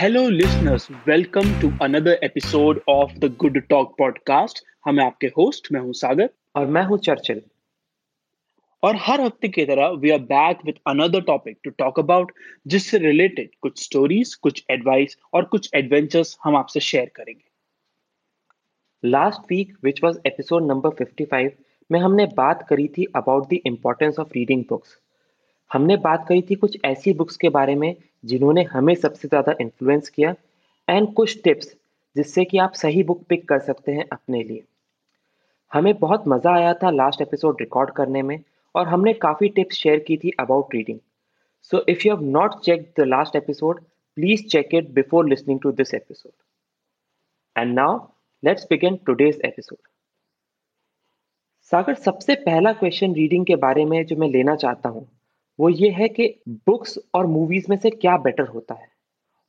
Hello, listeners. Welcome to another episode of the Good Talk podcast. हम आपके host मैं हूँ सागर और मैं हूँ चर्चिल और हर हफ़्ते की तरह we are back with another topic to talk about जिससे रिलेटेड कुछ स्टोरीज कुछ एडवाइस और कुछ एडवेंचर्स हम आपसे शेयर करेंगे last week which was episode number 55 में हमने बात करी थी about the importance of reading books हमने बात करी थी कुछ ऐसी बुक्स के बारे में जिन्होंने हमें सबसे ज़्यादा इन्फ्लुएंस किया एंड कुछ टिप्स जिससे कि आप सही बुक पिक कर सकते हैं अपने लिए। हमें बहुत मज़ा आया था लास्ट एपिसोड रिकॉर्ड करने में और हमने काफ़ी टिप्स शेयर की थी about reading so if you have not check the last episode please check it before listening to this episode and now let's begin today's episode Sagar, सबसे पहला question reading के बारे में जो मैं लेना चाहता हूँ वो ये है कि बुक्स और मूवीज़ में से क्या बेटर होता है?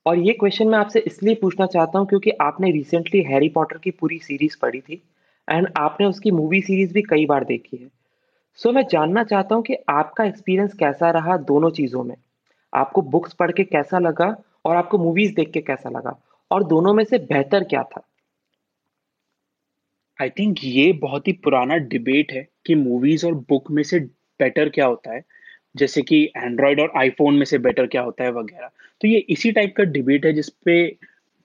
और ये क्वेश्चन मैं आपसे इसलिए पूछना चाहता हूँ क्योंकि आपने रिसेंटली हैरी पॉटर की पूरी सीरीज़ पढ़ी थी एंड आपने उसकी मूवी सीरीज़ भी कई बार देखी है। सो so, मैं जानना चाहता हूँ कि आपका एक्सपीरियंस कैसा रहा दोनों चीज़ों में? आपको बुक्स पढ़ के कैसा लगा और आपको मूवीज़ देख के कैसा लगा? और दोनों में से बेहतर क्या था? आई थिंक ये बहुत ही पुराना डिबेट है कि मूवीज़ और बुक में से बेटर क्या होता है। जैसे कि एंड्रॉयड और आईफोन में से बेटर क्या होता है वगैरह। तो ये इसी टाइप का डिबेट है जिसपे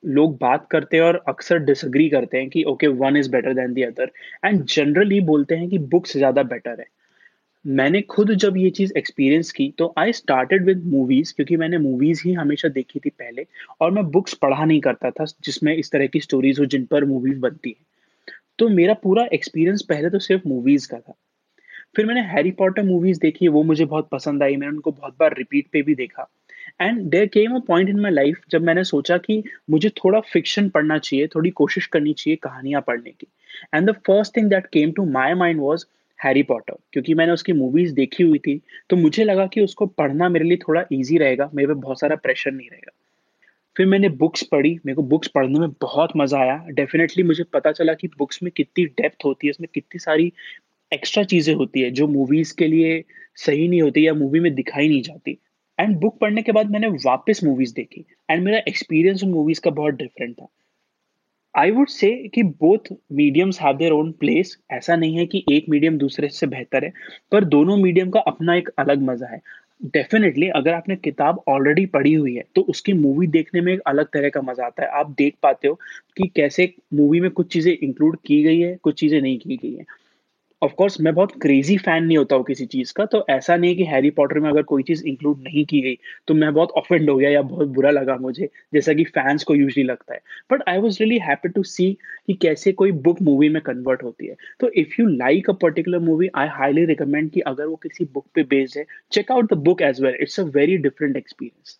लोग बात करते हैं और अक्सर डिसग्री करते हैं कि okay one is better than the other and generally बोलते हैं कि बुक्स ज़्यादा बेटर है। मैंने खुद जब ये चीज़ एक्सपीरियंस की तो आई स्टार्टेड विद मूवीज़ क्योंकि मैंने मूवीज़ ही हमेशा देखी थी पहले, और मैं बुक्स पढ़ा नहीं करता था, जिसमें इस तरह की स्टोरीज हो जिन पर मूवीज़ बनती है। तो मेरा पूरा एक्सपीरियंस पहले तो सिर्फ़ मूवीज़ का था। फिर मैंने हैरी पॉटर मूवीज़ देखी, वो मुझे बहुत पसंद आई, मैंने उनको बहुत बार रिपीट पे भी देखा। And there came a point in my life जब मैंने सोचा कि मुझे थोड़ा फिक्शन पढ़ना चाहिए, थोड़ी कोशिश करनी चाहिए कहानियाँ पढ़ने की। And the first thing that came to my mind was Harry Potter क्योंकि मैंने उसकी मूवीज़ देखी हुई थी तो मुझे लगा कि उसको पढ़ना मेरे लिए थोड़ा ईजी रहेगा, मेरे पे बहुत सारा प्रेशर नहीं रहेगा। फिर मैंने बुक्स पढ़ी, मेरे को बुक्स पढ़ने में बहुत मज़ा आया। डेफिनेटली मुझे पता चला कि बुक्स में कितनी डेप्थ होती है उसमें कितनी सारी एक्स्ट्रा चीज़ें होती है जो मूवीज़ के लिए सही नहीं होती या मूवी में दिखाई नहीं जाती। एंड बुक पढ़ने के बाद मैंने वापस मूवीज़ देखी। एंड मेरा एक्सपीरियंस उन मूवीज़ का बहुत डिफरेंट था। आई वुड से कि both mediums have their own place ऐसा नहीं है कि एक मीडियम दूसरे से बेहतर है, पर दोनों मीडियम का अपना एक अलग मज़ा है। डेफिनेटली अगर आपने किताब ऑलरेडी पढ़ी हुई है तो उसकी मूवी देखने में एक अलग तरह का मज़ा आता है। आप देख पाते हो कि कैसे मूवी में कुछ चीज़ें इंक्लूड की गई है, कुछ चीज़ें नहीं की गई है। ऑफ़ कोर्स मैं बहुत क्रेजी फ़ैन नहीं होता हूँ किसी चीज़ का तो ऐसा नहीं कि हैरी पॉटर में अगर कोई चीज़ इंक्लूड नहीं की गई तो मैं बहुत ऑफेंड हो गया या बहुत बुरा लगा मुझे, जैसा कि फैंस को यूजली लगता है। But I was really happy to see कि कैसे कोई बुक मूवी में कन्वर्ट होती है। तो if you like a particular movie I highly recommend कि अगर वो किसी बुक पे बेस्ड है check out the book as well it's a very different experience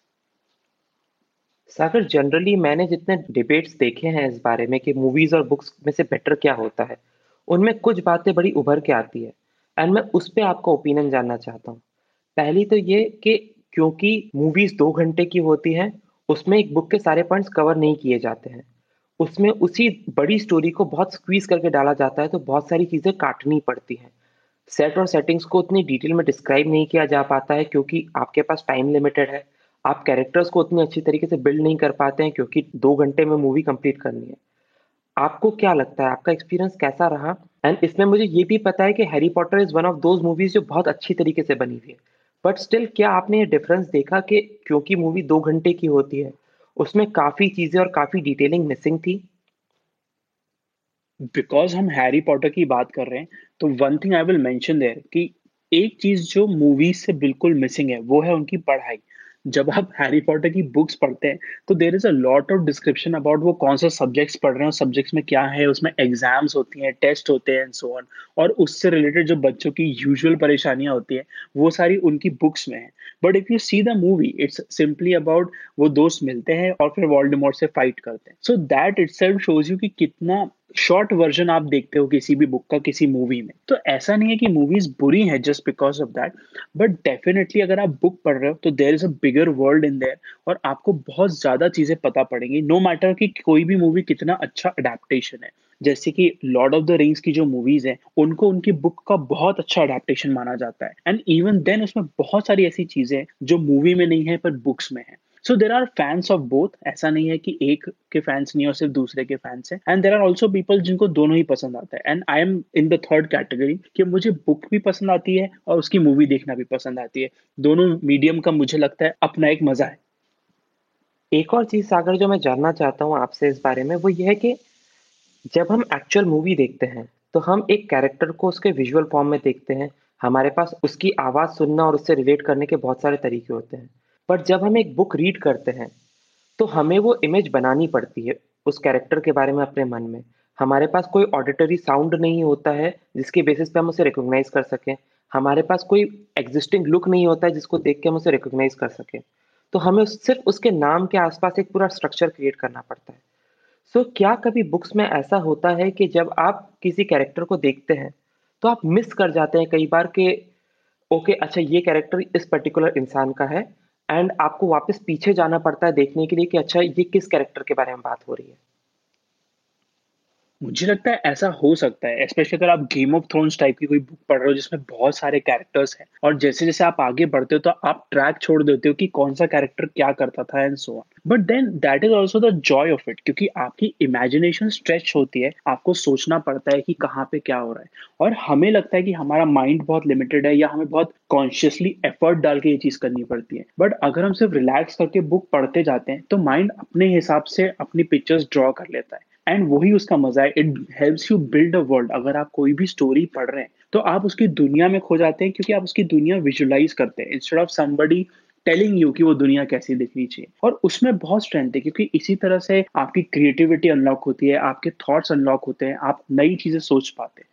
Sagar generally मैंने जितने डिबेट्स देखे हैं इस बारे में कि मूवीज़ और बुक्स में से बेटर क्या होता है उनमें कुछ बातें बड़ी उभर के आती है। एंड मैं उस पर आपका ओपिनियन जानना चाहता हूँ। पहली तो ये कि क्योंकि मूवीज़ दो घंटे की होती हैं, उसमें एक बुक के सारे पॉइंट्स कवर नहीं किए जाते हैं। उसमें उसी बड़ी स्टोरी को बहुत स्क्वीज करके डाला जाता है तो बहुत सारी चीज़ें काटनी पड़ती हैं। सेट और सेटिंग्स को उतनी डिटेल में डिस्क्राइब नहीं किया जा पाता है, क्योंकि आपके पास टाइम लिमिटेड है। आप कैरेक्टर्स को उतनी अच्छी तरीके से बिल्ड नहीं कर पाते हैं, क्योंकि दो घंटे में मूवी कंप्लीट करनी है। आपको क्या लगता है? आपका एक्सपीरियंस कैसा रहा? एंड इसमें मुझे ये भी पता है कि Harry Potter is one of those movies जो बहुत अच्छी तरीके से बनी हुई है बट स्टिल क्या आपने ये डिफरेंस देखा कि क्योंकि मूवी दो घंटे की होती है, उसमें काफ़ी चीज़ें और काफ़ी डिटेलिंग मिसिंग थी? बिकॉज़ हम हैरी पॉटर की बात कर रहे हैं तो one thing I will mention there कि एक चीज़ जो मूवीज़ से बिल्कुल मिसिंग है, वो है उनकी पढ़ाई। जब आप हैरी पॉटर की बुक्स पढ़ते हैं तो there is a lot of description about वो कौन सा सब्जेक्ट्स पढ़ रहे हैं सब्जेक्ट्स में क्या है, उसमें एग्ज़ाम्स होती हैं टेस्ट होते हैं एंड सो ऑन और उससे रिलेटेड जो बच्चों की यूजुअल परेशानियाँ होती हैं, वो सारी उनकी बुक्स में है. But if you see the movie it's simply about वो दोस्त मिलते हैं, और फिर वॉल्डेमोर से फाइट करते हैं. So that itself shows you कि कितना शॉर्ट वर्जन आप देखते हो किसी भी बुक का, किसी मूवी में। तो ऐसा नहीं है कि मूवीज़ बुरी हैं just because of that but definitely अगर आप बुक पढ़ रहे हो तो there is a bigger world in there और आपको बहुत ज़्यादा चीज़ें पता पड़ेंगी नो मैटर कि कोई भी मूवी कितना अच्छा अडेप्टेशन है। जैसे कि लॉर्ड ऑफ़ द रिंग्स की जो मूवीज़ हैं, उनको, उनकी बुक का बहुत अच्छा अडेप्टेशन माना जाता है। एंड इवन देन उसमें बहुत सारी ऐसी चीज़ें हैं जो मूवी में नहीं है, पर बुक्स में है। So there are fans of both ऐसा नहीं है कि एक के फैंस नहीं और सिर्फ़ दूसरे के फैंस हैं. And there are also people जिनको दोनों ही पसंद आता है. And I am in the third category कि मुझे बुक भी पसंद आती है और उसकी मूवी देखना भी पसंद आती है. दोनों मीडियम का मुझे लगता है अपना एक मज़ा है. एक और चीज़ सागर जो मैं जानना चाहता हूँ आपसे इस बारे में, वो ये है कि जब हम एक्चुअल मूवी देखते हैं तो हम एक कैरेक्टर को उसके विजुअल फॉर्म में देखते हैं. हमारे पास उसकी आवाज़ सुनना और उससे रिलेट करने के बहुत सारे तरीके होते हैं. पर जब हम एक बुक रीड करते हैं तो हमें वो इमेज बनानी पड़ती है उस कैरेक्टर के बारे में अपने मन में। हमारे पास कोई ऑडिटरी साउंड नहीं होता है जिसके बेसिस पे हम उसे रिकोगनाइज कर सकें। हमारे पास कोई एग्जिस्टिंग लुक नहीं होता है जिसको देख के हम उसे रिकोगनाइज कर सकें। तो हमें सिर्फ़ उसके नाम के आसपास एक पूरा स्ट्रक्चर क्रिएट करना पड़ता है। सो so, क्या कभी बुक्स में ऐसा होता है कि जब आप किसी कैरेक्टर को देखते हैं तो आप मिस कर जाते हैं कई बार कि ओके okay, अच्छा ये कैरेक्टर इस पर्टिकुलर इंसान का है। एंड आपको वापस पीछे जाना पड़ता है देखने के लिए कि अच्छा ये किस कैरेक्टर के बारे में बात हो रही है। मुझे लगता है ऐसा हो सकता है स्पेशली अगर आप गेम ऑफ़ थ्रोन्स टाइप की कोई बुक पढ़ रहे हो जिसमें बहुत सारे कैरेक्टर्स हैं और जैसे जैसे आप आगे बढ़ते हो तो आप ट्रैक छोड़ देते हो कि कौन सा कैरेक्टर क्या करता था and so on but then that is also the joy of it क्योंकि आपकी इमेजिनेशन स्ट्रेच होती है, आपको सोचना पड़ता है कि कहाँ पे क्या हो रहा है। और हमें लगता है कि हमारा माइंड बहुत लिमिटेड है या हमें बहुत कॉन्शियसली एफर्ट डाल के ये चीज़ करनी पड़ती है। बट अगर हम सिर्फ़ रिलैक्स करके बुक पढ़ते जाते हैं तो माइंड अपने हिसाब से अपनी पिक्चर्स ड्रॉ कर लेता है। एंड वही उसका मज़ा है। It helps you build a world अगर आप कोई भी स्टोरी पढ़ रहे हैं तो आप उसकी दुनिया में खो जाते हैं, क्योंकि आप उसकी दुनिया विजुलाइज करते हैं। Instead of somebody telling you कि वो दुनिया कैसी दिखनी चाहिए। और उसमें बहुत स्ट्रेंथ है, क्योंकि इसी तरह से आपकी क्रिएटिविटी अनलॉक होती है, आपके थॉट्स अनलॉक होते हैं, आप नई चीज़ें सोच पाते हैं।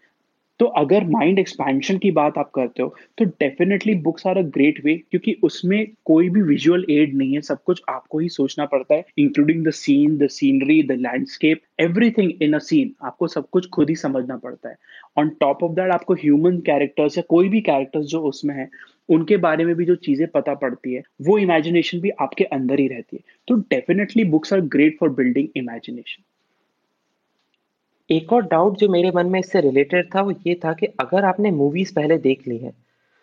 तो अगर माइंड एक्सपेंशन की बात आप करते हो तो definitely books are a great way क्योंकि उसमें कोई भी विजुअल एड नहीं है, सब कुछ आपको ही सोचना पड़ता है including the scene the scenery the landscape everything in a scene आपको सब कुछ खुद ही समझना पड़ता है। ऑन टॉप ऑफ़ दैट आपको ह्यूमन कैरेक्टर्स या कोई भी कैरेक्टर्स जो उसमें है, उनके बारे में भी जो चीज़ें पता पड़ती है, वो इमेजिनेशन भी आपके अंदर ही रहती है। तो definitely books are great for building imagination एक और डाउट जो मेरे मन में इससे रिलेटेड था, वो ये था कि अगर आपने मूवीज़ पहले देख ली है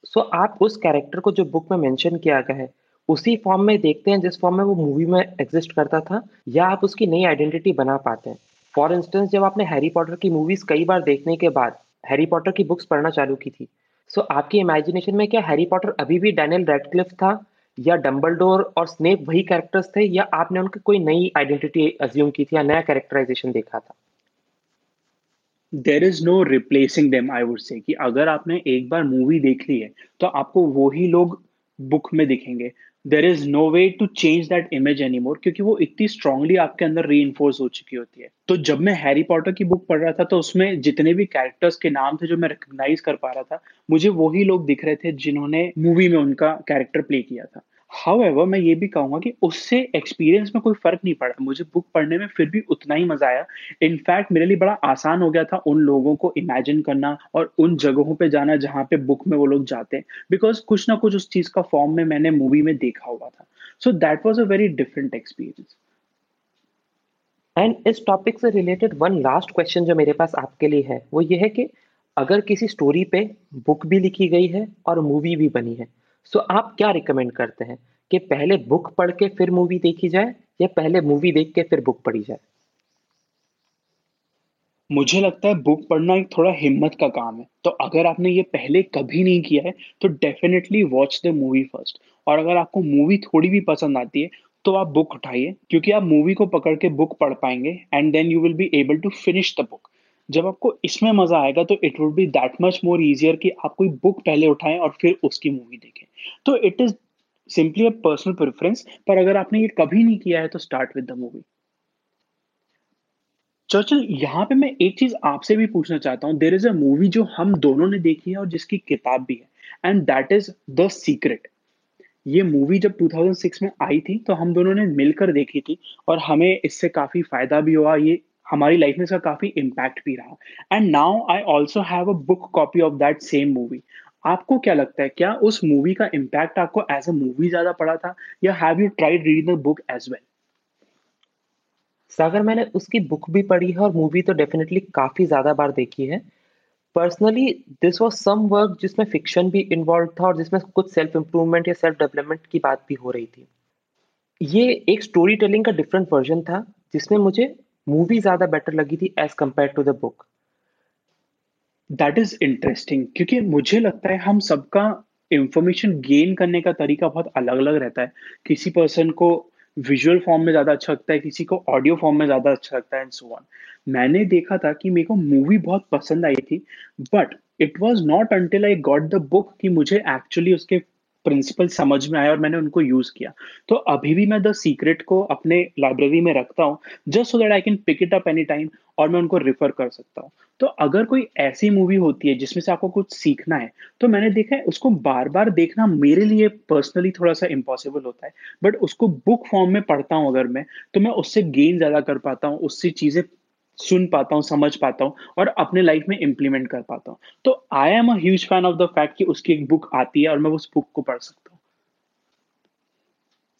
सो आप उस कैरेक्टर को जो बुक में मेंशन किया गया है, उसी फॉर्म में देखते हैं जिस फॉर्म में वो मूवी में एग्जिस्ट करता था, या आप उसकी नई आइडेंटिटी बना पाते हैं। फॉर इंस्टेंस जब आपने हैरी पॉटर की मूवीज़ कई बार देखने के बाद हैरी पॉटर की बुक्स पढ़ना चालू की थी सो आपकी इमेजिनेशन में क्या हैरी पॉटर अभी भी डैनियल रेडक्लिफ था, या डम्बलडोर और स्नेप वही कैरेक्टर्स थे, या आपने उनकी कोई नई आइडेंटिटी अज्यूम की थी, या नया कैरेक्टराइजेशन देखा था? There is no replacing them I would say कि अगर आपने एक बार मूवी देख ली है तो आपको वही लोग बुक में दिखेंगे। There is no way to change that image any more क्योंकि वो इतनी स्ट्रांगली आपके अंदर री हो चुकी होती है। तो जब मैं हैरी पॉटर की बुक पढ़ रहा था तो उसमें जितने भी कैरेक्टर्स के नाम थे जो मैं रिकग्नाइज कर पा रहा था, मुझे वही लोग दिख रहे थे जिन्होंने मूवी में उनका कैरेक्टर प्ले किया था। हाउ मैं ये भी कहूँगा कि उससे एक्सपीरियंस में कोई फ़र्क नहीं पड़ा। मुझे बुक पढ़ने में फिर भी उतना ही मज़ा आया। इनफैक्ट मेरे लिए बड़ा आसान हो गया था उन लोगों को इमेजिन करना और उन जगहों पे जाना जहाँ पे बुक में वो लोग जाते हैं। बिकॉज़ कुछ ना कुछ उस चीज़ का फॉर्म में मैंने मूवी में देखा हुआ था। So that was a very different experience and इस टॉपिक से रिलेटेड वन लास्ट क्वेश्चन जो मेरे पास आपके लिए है, वो ये है कि अगर किसी स्टोरी पे बुक भी लिखी गई है और मूवी भी बनी है सो आप क्या रिकमेंड करते हैं? कि पहले बुक पढ़ के फिर मूवी देखी जाए, या पहले मूवी देख के फिर बुक पढ़ी जाए? मुझे लगता है बुक पढ़ना एक थोड़ा हिम्मत का काम है। तो अगर आपने ये पहले कभी नहीं किया है तो definitely watch the movie first और अगर आपको मूवी थोड़ी भी पसंद आती है तो आप बुक उठाइए, क्योंकि आप मूवी को पकड़ के बुक पढ़ पाएँगे and then you will be able to finish the book जब आपको इसमें मज़ा आएगा तो it would be that much more easier कि आप कोई बुक पहले उठाएँ और फिर उसकी मूवी देखें। तो it is simply a personal preference पर अगर आपने ये कभी नहीं किया है तो start with the movie Churchill, यहाँ पे मैं एक चीज़ आपसे भी पूछना चाहता हूँ। देर इज़ अ मूवी जो हम दोनों ने देखी है और जिसकी किताब भी है and that is the secret ये मूवी जब 2006 में आई थी तो हम दोनों ने मिलकर देखी थी और हमें इससे काफ़ी फ़ायदा भी हुआ, ये हमारी लाइफ में इसका काफ़ी इम्पैक्ट भी रहा। And now I also have a book copy of that same movie आपको क्या लगता है, क्या उस मूवी का इम्पैक्ट आपको एज अ मूवी ज़्यादा पड़ा था, या have you tried reading the book as well Sagar, मैंने उसकी बुक भी पढ़ी है और मूवी तो डेफिनेटली काफ़ी ज़्यादा बार देखी है। Personally this was some work जिसमें फिक्शन भी इन्वॉल्व था और जिसमें कुछ सेल्फ इम्प्रूवमेंट या सेल्फ डेवलपमेंट की बात भी हो रही थी। ये एक स्टोरी टेलिंग का डिफरेंट वर्जन था, जिसमें मुझे मूवी ज़्यादा बेटर लगी थी as compare to the book. That is interesting क्योंकि मुझे लगता है हम सबका इंफॉर्मेशन गेन करने का तरीका बहुत अलग-अलग रहता है। किसी पर्सन को विजुअल फॉर्म में ज़्यादा अच्छा लगता है, किसी को ऑडियो फॉर्म में ज़्यादा अच्छा लगता है एंड सो ऑन। मैंने देखा था कि मेरे को मूवी बहुत पसंद आई थी, but it was not until I got the book कि मुझे एक्चुअली उसके प्रिंसिपल समझ में आया और मैंने उनको यूज़ किया। तो अभी भी मैं द सीक्रेट को अपने लाइब्रेरी में रखता हूँ, just so that I can pick it up any time और मैं उनको रिफर कर सकता हूँ। तो अगर कोई ऐसी मूवी होती है जिसमें से आपको कुछ सीखना है, तो मैंने देखा है उसको बार-बार देखना मेरे लिए पर्सनली थोड़ा-सा इम्पॉसिबल होता है। बट उसको बुक फॉर्म में पढ़ता हूँ अगर मैं, तो मैं उससे गेन ज़्यादा कर पाता हूँ, उससे चीज़ें सुन पाता हूँ, समझ पाता हूँ और अपने लाइफ में इम्प्लीमेंट कर पाता हूँ। तो I am huge fan of the fact कि उसकी एक बुक आती है और मैं उस बुक को पढ़ सकता हूँ।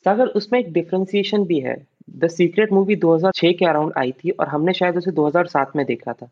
सागर उसमें एक डिफरेंशिएशन भी है। द सीक्रेट मूवी 2006 के अराउंड आई थी और हमने शायद उसे 2007 में देखा था।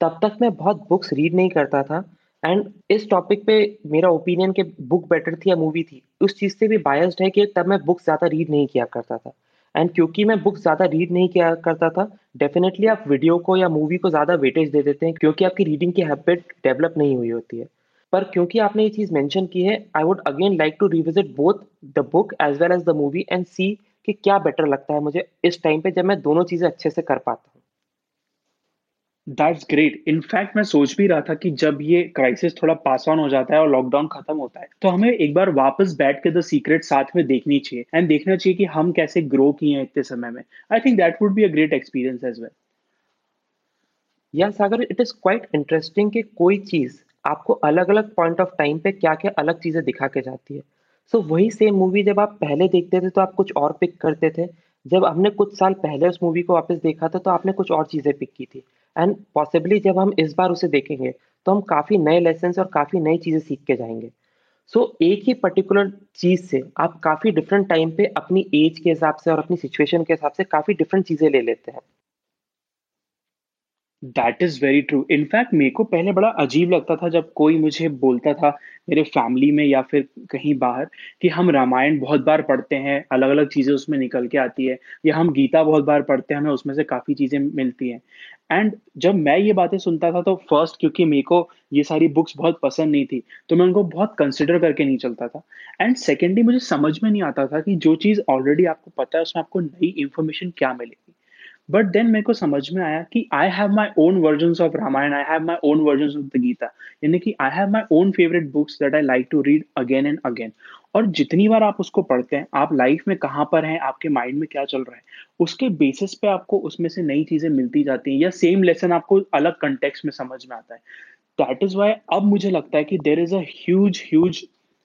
तब तक मैं बहुत बुक्स रीड नहीं करता था एंड इस टॉपिक पे मेरा ओपिनियन कि बुक बेटर थी या मूवी थी, उस चीज़ से भी बायस्ड है कि तब मैं बुक ज़्यादा रीड नहीं किया करता था। एंड क्योंकि मैं बुक ज़्यादा रीड नहीं किया करता था, डेफ़िनेटली आप वीडियो को या मूवी को ज़्यादा वेटेज दे देते हैं क्योंकि आपकी रीडिंग की हैबिट डेवलप नहीं हुई होती है। पर क्योंकि आपने ये चीज़ मेंशन की है, I would again like to revisit both the book as well as the movie and see कि क्या बेटर लगता है मुझे इस टाइम पे जब मैं दोनों चीज़ें अच्छे से कर पाता हूँ। That's great. इनफैक्ट मैं सोच भी रहा था कि जब ये क्राइसिस थोड़ा पास ऑन हो जाता है और लॉकडाउन खत्म होता है, तो हमें एक बार वापस बैठ के द सीक्रेट साथ में देखनी चाहिए एंड देखना चाहिए कि हम कैसे ग्रो किए हैं इतने समय में। I think that would be a great experience as well. या Sagar it is quite interesting कि कोई चीज़ आपको अलग-अलग पॉइंट ऑफ़ टाइम पे क्या-क्या अलग चीज़ें दिखा के जाती है। सो so, वही सेम मूवी जब आप पहले देखते थे तो आप कुछ और पिक करते थे। जब हमने कुछ साल पहले उस मूवी को वापस देखा था तो आपने कुछ और चीज़ें पिक की थी। एंड पॉसिबली जब हम इस बार उसे देखेंगे तो हम काफ़ी नए लेसन्स और काफ़ी नई चीज़ें सीख के जाएँगे। सो so, एक ही पर्टिकुलर चीज़ से आप काफ़ी डिफरेंट टाइम पे अपनी एज के हिसाब से और अपनी सिचुएशन के हिसाब से काफ़ी डिफरेंट चीज़ें ले लेते हैं। That is very true. In fact मेरे को पहले बड़ा अजीब लगता था जब कोई मुझे बोलता था मेरे फैमिली में या फिर कहीं बाहर कि हम रामायण बहुत बार पढ़ते हैं, अलग-अलग चीज़ें उसमें निकल के आती है या हम गीता बहुत बार पढ़ते हैं, हमें उसमें से काफ़ी चीज़ें मिलती हैं। एंड जब मैं ये बातें सुनता था तो फ़र्स्ट क्योंकि मेरे को ये सारी बुक्स बहुत पसंद नहीं थी, तो मैं उनको बहुत कंसिडर करके नहीं चलता था। एंड सेकेंडली मुझे समझ में नहीं आता था कि जो चीज़ ऑलरेडी आपको पता है उसमें आपको नई इन्फॉर्मेशन क्या मिलेगी। बट देन मेरे को समझ में आया कि I have my own version of Ramayana, I have my own version of the Gita. यानी कि I have my own favourite books that I like to read again and again. और जितनी बार आप उसको पढ़ते हैं, आप लाइफ में कहाँ पर हैं, आपके माइंड में क्या चल रहा है, उसके बेसिस पे आपको उसमें से नई चीज़ें मिलती जाती हैं या सेम लेसन आपको अलग कंटेक्स में समझ में आता है। दैट इज़ वाई अब मुझे लगता है कि there is a huge,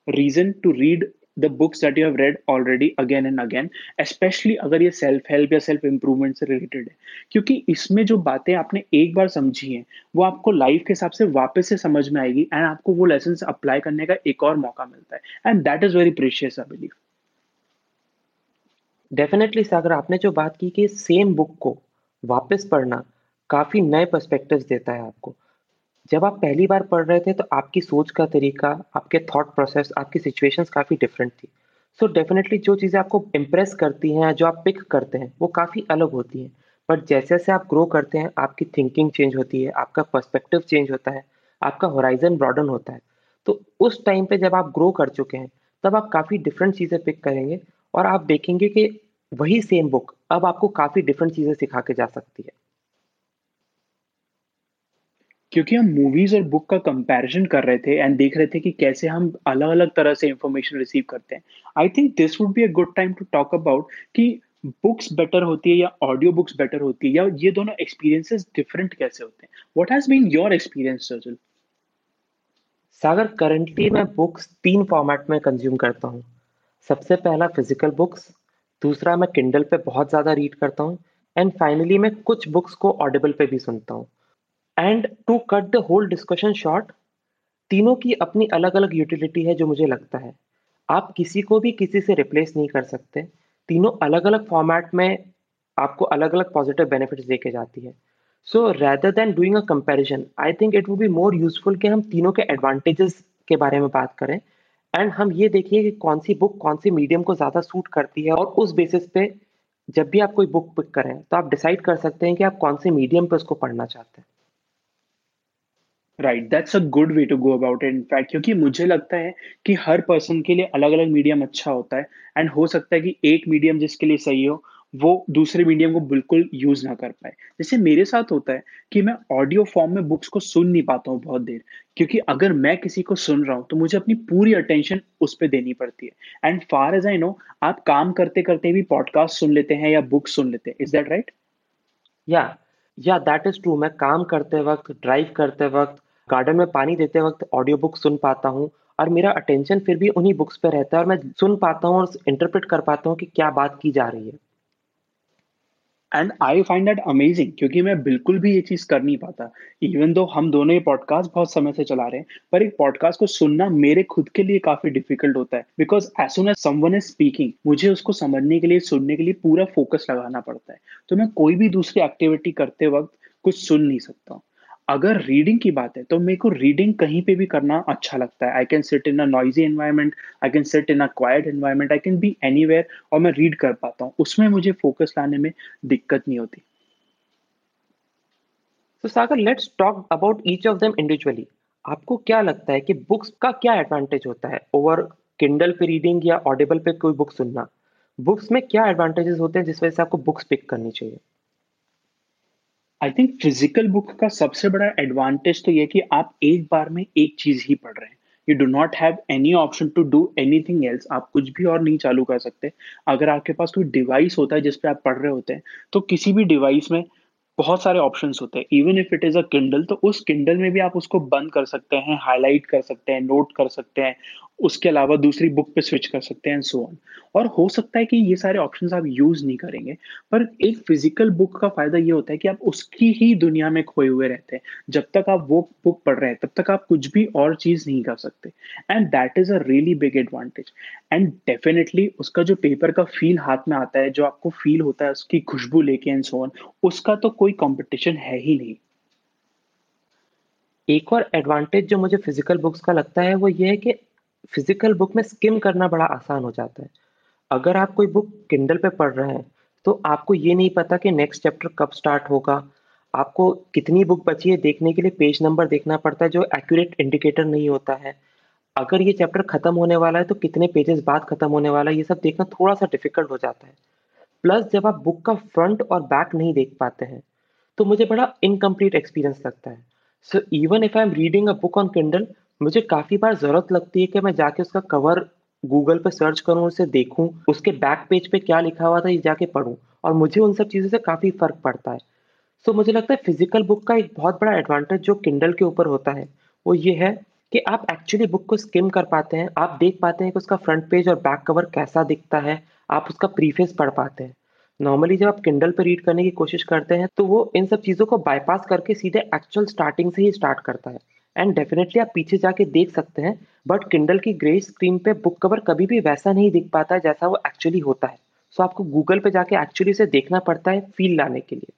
reason to read the books that you have read already again and again specially अगर ये सेल्फ हेल्प या सेल्फ इम्प्रूवमेंट से रिलेटेड है क्योंकि इसमें जो बातें आपने एक बार समझी हैं, वो आपको लाइफ के हिसाब से वापस से समझ में आएगी एंड आपको वो लेसन अप्लाई करने का एक और मौका मिलता है and that is very precious I believe definitely Sagar आपने जो बात की कि सेम बुक को वापस पढ़ना काफ़ी नए पर्सपेक्टिव्स देता है आपको। जब आप पहली बार पढ़ रहे थे तो आपकी सोच का तरीका, आपके थॉट प्रोसेस, आपकी सिचुएशंस काफ़ी डिफरेंट थी। सो so डेफिनेटली जो चीज़ें आपको इम्प्रेस करती हैं, जो आप पिक करते हैं, वो काफ़ी अलग होती हैं। बट जैसे-जैसे आप ग्रो करते हैं, आपकी थिंकिंग चेंज होती है, आपका पर्सपेक्टिव चेंज होता है, आपका होराइज़न ब्रॉडन होता है। तो उस टाइम पे जब आप ग्रो कर चुके हैं, तब आप काफ़ी डिफरेंट चीज़ें पिक करेंगे और आप देखेंगे कि वही सेम बुक अब आपको काफ़ी डिफरेंट चीज़ें सिखा के जा सकती है। क्योंकि हम मूवीज़ और बुक का कंपैरिज़न कर रहे थे एंड देख रहे थे कि कैसे हम अलग-अलग तरह से इन्फॉर्मेशन रिसीव करते हैं। I think this would be a good time to talk about कि बुक्स बेटर होती है या ऑडियो बुक्स बेटर होती है या ये दोनों एक्सपीरियंसेस डिफरेंट कैसे होते हैं? What has been your experience Sajal? Sagar currently मैं बुक्स तीन फॉर्मेट में कंज़्यूम करता हूँ। सबसे पहला फ़िज़िकल बुक्स, दूसरा मैं किंडल पे बहुत ज़्यादा रीड करता हूँ एंड फाइनली मैं कुछ बुक्स को ऑडिबल पे भी सुनता हूँ। And to cut the whole discussion short, तीनों की अपनी अलग-अलग यूटिलिटी है जो मुझे लगता है। आप किसी को भी किसी से रिप्लेस नहीं कर सकते। तीनों अलग-अलग फॉर्मेट में आपको अलग-अलग पॉजिटिव बेनिफिट्स देके जाती है। So rather than doing a comparison, I think it would be more useful कि हम तीनों के एडवांटेजेस के बारे में बात करें एंड हम ये देखिए कि कौन सी बुक कौन सी मीडियम को ज़्यादा सूट करती है और उस बेसिस पे जब भी आप कोई बुक पिक करें तो आप डिसाइड कर सकते हैं कि आप कौन से मीडियम पे उसको पढ़ना चाहते हैं right that's a good way to go about it in fact क्योंकि मुझे लगता है कि हर पर्सन के लिए अलग अलग मीडियम अच्छा होता है एंड हो सकता है कि एक मीडियम जिसके लिए सही हो, वो दूसरे मीडियम को बिल्कुल यूज़ ना कर पाए। जैसे मेरे साथ होता है कि मैं ऑडियो फॉर्म में बुक्स को सुन नहीं पाता हूँ बहुत देर, क्योंकि अगर मैं किसी को सुन रहा हूँ तो मुझे अपनी पूरी अटेंशन उस पर देनी पड़ती है। And far as I know आप काम करते करते भी पॉडकास्ट सुन लेते हैं या बुक सुन लेते हैं इज़ दैट राइट या या दैट इज़ ट्रू मैं काम करते वक्त ड्राइव करते वक्त गार्डन में पानी देते वक्त ऑडियो बुक सुन पाता हूँ और मेरा अटेंशन फिर भी उन्हीं बुक्स पे रहता है और मैं सुन पाता हूँ और इंटरप्रेट कर पाता हूँ कि क्या बात की जा रही है। And I find that amazing क्योंकि मैं बिल्कुल भी ये चीज़ कर नहीं पाता। इवन दो हम दोनों ये पॉडकास्ट बहुत समय से चला रहे हैं, पर एक पॉडकास्ट को सुनना मेरे खुद के लिए काफ़ी डिफ़िकल्ट होता है because as soon as someone is speaking मुझे उसको समझने के लिए, सुनने के लिए पूरा फोकस लगाना पड़ता है। तो मैं कोई भी दूसरी एक्टिविटी करते वक्त कुछ सुन नहीं सकता अगर रीडिंग की बात है तो मेरे को रीडिंग कहीं पे भी करना अच्छा लगता है। I can sit in a noisy environment I can sit in a quiet environment I can be any और मैं रीड कर पाता हूँ। उसमें मुझे फोकस लाने में दिक्कत नहीं होती। तो Sagar let's talk about each of them individually आपको क्या लगता है कि बुक्स का क्या एडवांटेज होता है? ओवर किंडल पे रीडिंग या ऑडिबल पे कोई बुक सुनना। बुक्स में क्या एडवांटेजेस होते हैं जिस वजह से आपको बुक्स पिक करनी चाहिए? आई थिंक फ़िज़िकल बुक का सबसे बड़ा एडवांटेज तो ये कि आप एक बार में एक चीज़ ही पढ़ रहे हैं। You do not have any option to do anything else आप कुछ भी और नहीं चालू कर सकते। अगर आपके पास कोई डिवाइस होता है जिसपे आप पढ़ रहे होते हैं तो किसी भी डिवाइस में बहुत सारे ऑप्शंस होते हैं। Even if it is a Kindle तो उस किंडल में भी आप उसको बंद कर सकते हैं हाईलाइट कर सकते हैं नोट कर सकते हैं। उसके अलावा दूसरी बुक पे स्विच कर सकते हैं सो ऑन और हो सकता है कि ये सारे ऑप्शंस आप यूज़ नहीं करेंगे, पर एक फ़िज़िकल बुक का फ़ायदा ये होता है कि आप उसकी ही दुनिया में खोए हुए रहते हैं। जब तक आप वो बुक पढ़ रहे हैं, तब तक आप कुछ भी और चीज़ नहीं कर सकते। And that is a really big advantage and definitely उसका जो पेपर का फील हाथ में आता है, जो आपको फील होता है, उसकी खुशबू लेके एंड सो ऑन उसका तो कोई कॉम्पिटिशन है ही नहीं। एक और एडवांटेज जो मुझे फ़िज़िकल बुक्स का लगता है, वो ये है कि फ़िज़िकल बुक में स्किम करना बड़ा आसान हो जाता है। अगर आप कोई बुक किंडल पे पढ़ रहे हैं तो आपको ये नहीं पता कि नेक्स्ट चैप्टर कब स्टार्ट होगा। आपको कितनी बुक बची है देखने के लिए पेज नंबर देखना पड़ता है जो एक्यूरेट इंडिकेटर नहीं होता है। अगर ये चैप्टर खत्म होने वाला है तो कितने पेजेस बाद खत्म होने वाला है, ये सब देखना थोड़ा सा डिफ़िकल्ट हो जाता है। प्लस जब आप बुक का फ्रंट और बैक नहीं देख पाते हैं तो मुझे बड़ा इनकम्प्लीट एक्सपीरियंस लगता है। So even if I am reading a book on Kindle मुझे काफ़ी बार ज़रूरत लगती है कि मैं जाके उसका कवर गूगल पे सर्च करूँ उसे देखूँ उसके बैक पेज पे क्या लिखा हुआ था ये जाके पढ़ूँ और मुझे उन सब चीज़ों से काफ़ी फ़र्क पड़ता है। सो so, मुझे लगता है फ़िज़िकल बुक का एक बहुत बड़ा एडवांटेज जो किंडल के ऊपर होता है वो ये है कि आप एक्चुअली बुक को स्किम कर पाते हैं आप देख पाते हैं कि उसका फ्रंट पेज और बैक कवर कैसा दिखता है आप उसका प्रीफेस पढ़ पाते हैं। नॉर्मली जब आप किंडल पे रीड करने की कोशिश करते हैं तो वो इन सब चीज़ों को बाईपास करके सीधे एक्चुअल स्टार्टिंग से ही स्टार्ट करता है। एंड डेफिनेटली आप पीछे जाके देख सकते हैं बट किंडल की ग्रे स्क्रीन पे बुक कवर कभी भी वैसा नहीं दिख पाता जैसा वो एक्चुअली होता है। सो so, आपको गूगल पे जाके एक्चुअली से देखना पड़ता है फील लाने के लिए।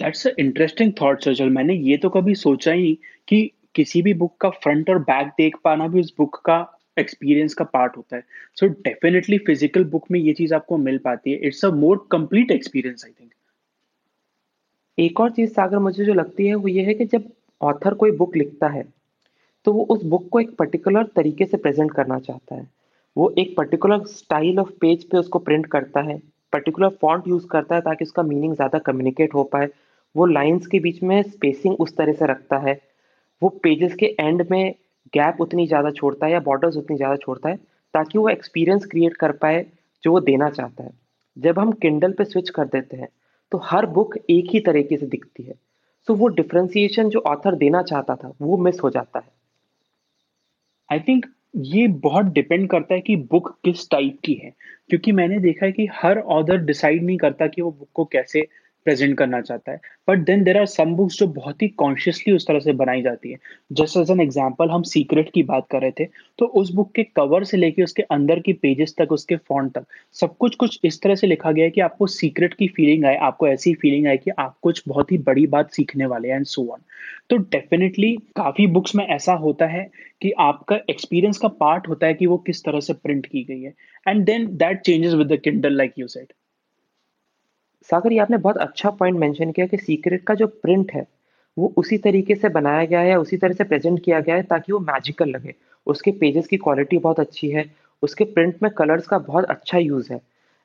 That's a interesting thought Sajal मैंने ये तो कभी सोचा ही कि किसी भी बुक का फ्रंट और बैक देख पाना भी उस बुक का एक्सपीरियंस का पार्ट होता है। सो डेफिनेटली फ़िज़िकल बुक में ये चीज़ आपको मिल पाती है। It's a more complete experience I think एक और चीज़ सागर मुझे जो लगती है वो ये है कि जब ऑथर कोई बुक लिखता है तो वो उस बुक को एक पर्टिकुलर तरीके से प्रेजेंट करना चाहता है। वो एक पर्टिकुलर स्टाइल ऑफ़ पेज पे उसको प्रिंट करता है पर्टिकुलर फॉन्ट यूज़ करता है ताकि उसका मीनिंग ज़्यादा कम्युनिकेट हो पाए। वो लाइंस के बीच में स्पेसिंग उस तरह से रखता है। वो पेजेस के एंड में गैप उतनी ज़्यादा छोड़ता है या बॉर्डर्स उतनी ज़्यादा छोड़ता है ताकि वो एक्सपीरियंस क्रिएट कर पाए जो वो देना चाहता है। जब हम किंडल पे स्विच कर देते हैं तो हर बुक एक ही तरीके से दिखती है। सो so, वो डिफ्रेंसिएशन जो ऑथर देना चाहता था वो मिस हो जाता है। आई थिंक ये बहुत डिपेंड करता है कि बुक किस टाइप की है। क्योंकि मैंने देखा है कि हर ऑथर डिसाइड नहीं करता कि वो बुक को कैसे प्रेजेंट करना चाहता है। But then there are some books जो बहुत ही कॉन्शियसली उस तरह से बनाई जाती है। जस्ट एज एन एग्ज़ाम्पल हम सीक्रेट की बात कर रहे थे तो उस बुक के कवर से लेके उसके अंदर की पेजेस तक, उसके फॉन्ट तक, सब कुछ कुछ इस तरह से लिखा गया है कि आपको सीक्रेट की फीलिंग आए, आपको ऐसी फीलिंग आए कि आप कुछ बहुत ही बड़ी बात सीखने वाले हैं एंड सो ऑन तो डेफिनेटली काफ़ी बुक्स में ऐसा होता है कि आपका एक्सपीरियंस का पार्ट होता है कि वो किस तरह से प्रिंट की गई है। And then that changes with the Kindle like you said Sagar ये आपने बहुत अच्छा पॉइंट मेंशन किया कि सीक्रेट का जो प्रिंट है वो उसी तरीके से बनाया गया है उसी तरह से प्रेजेंट किया गया है ताकि वो मैजिकल लगे। उसके पेजेस की क्वालिटी बहुत अच्छी है उसके प्रिंट में कलर्स का बहुत अच्छा यूज़ है।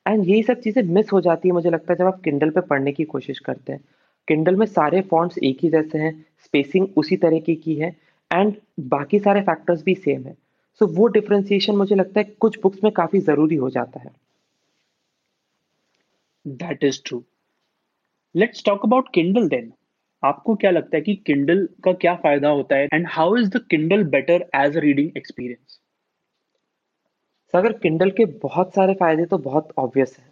एंड यही सब चीज़ें मिस हो जाती है मुझे लगता है जब आप किंडल पे पढ़ने की कोशिश करते हैं। किंडल में सारे फॉन्ट्स एक ही जैसे हैं स्पेसिंग उसी तरीके की है एंड बाकी सारे फैक्टर्स भी सेम है। सो so, वो डिफ्रेंसिएशन मुझे लगता है कुछ बुक्स में काफ़ी ज़रूरी हो जाता है। That is true let's talk about Kindle then आपको क्या लगता है कि किंडल का क्या फ़ायदा होता है? And how is the Kindle better as a reading experience अगर किंडल के बहुत सारे फ़ायदे तो बहुत ऑब्वियस है।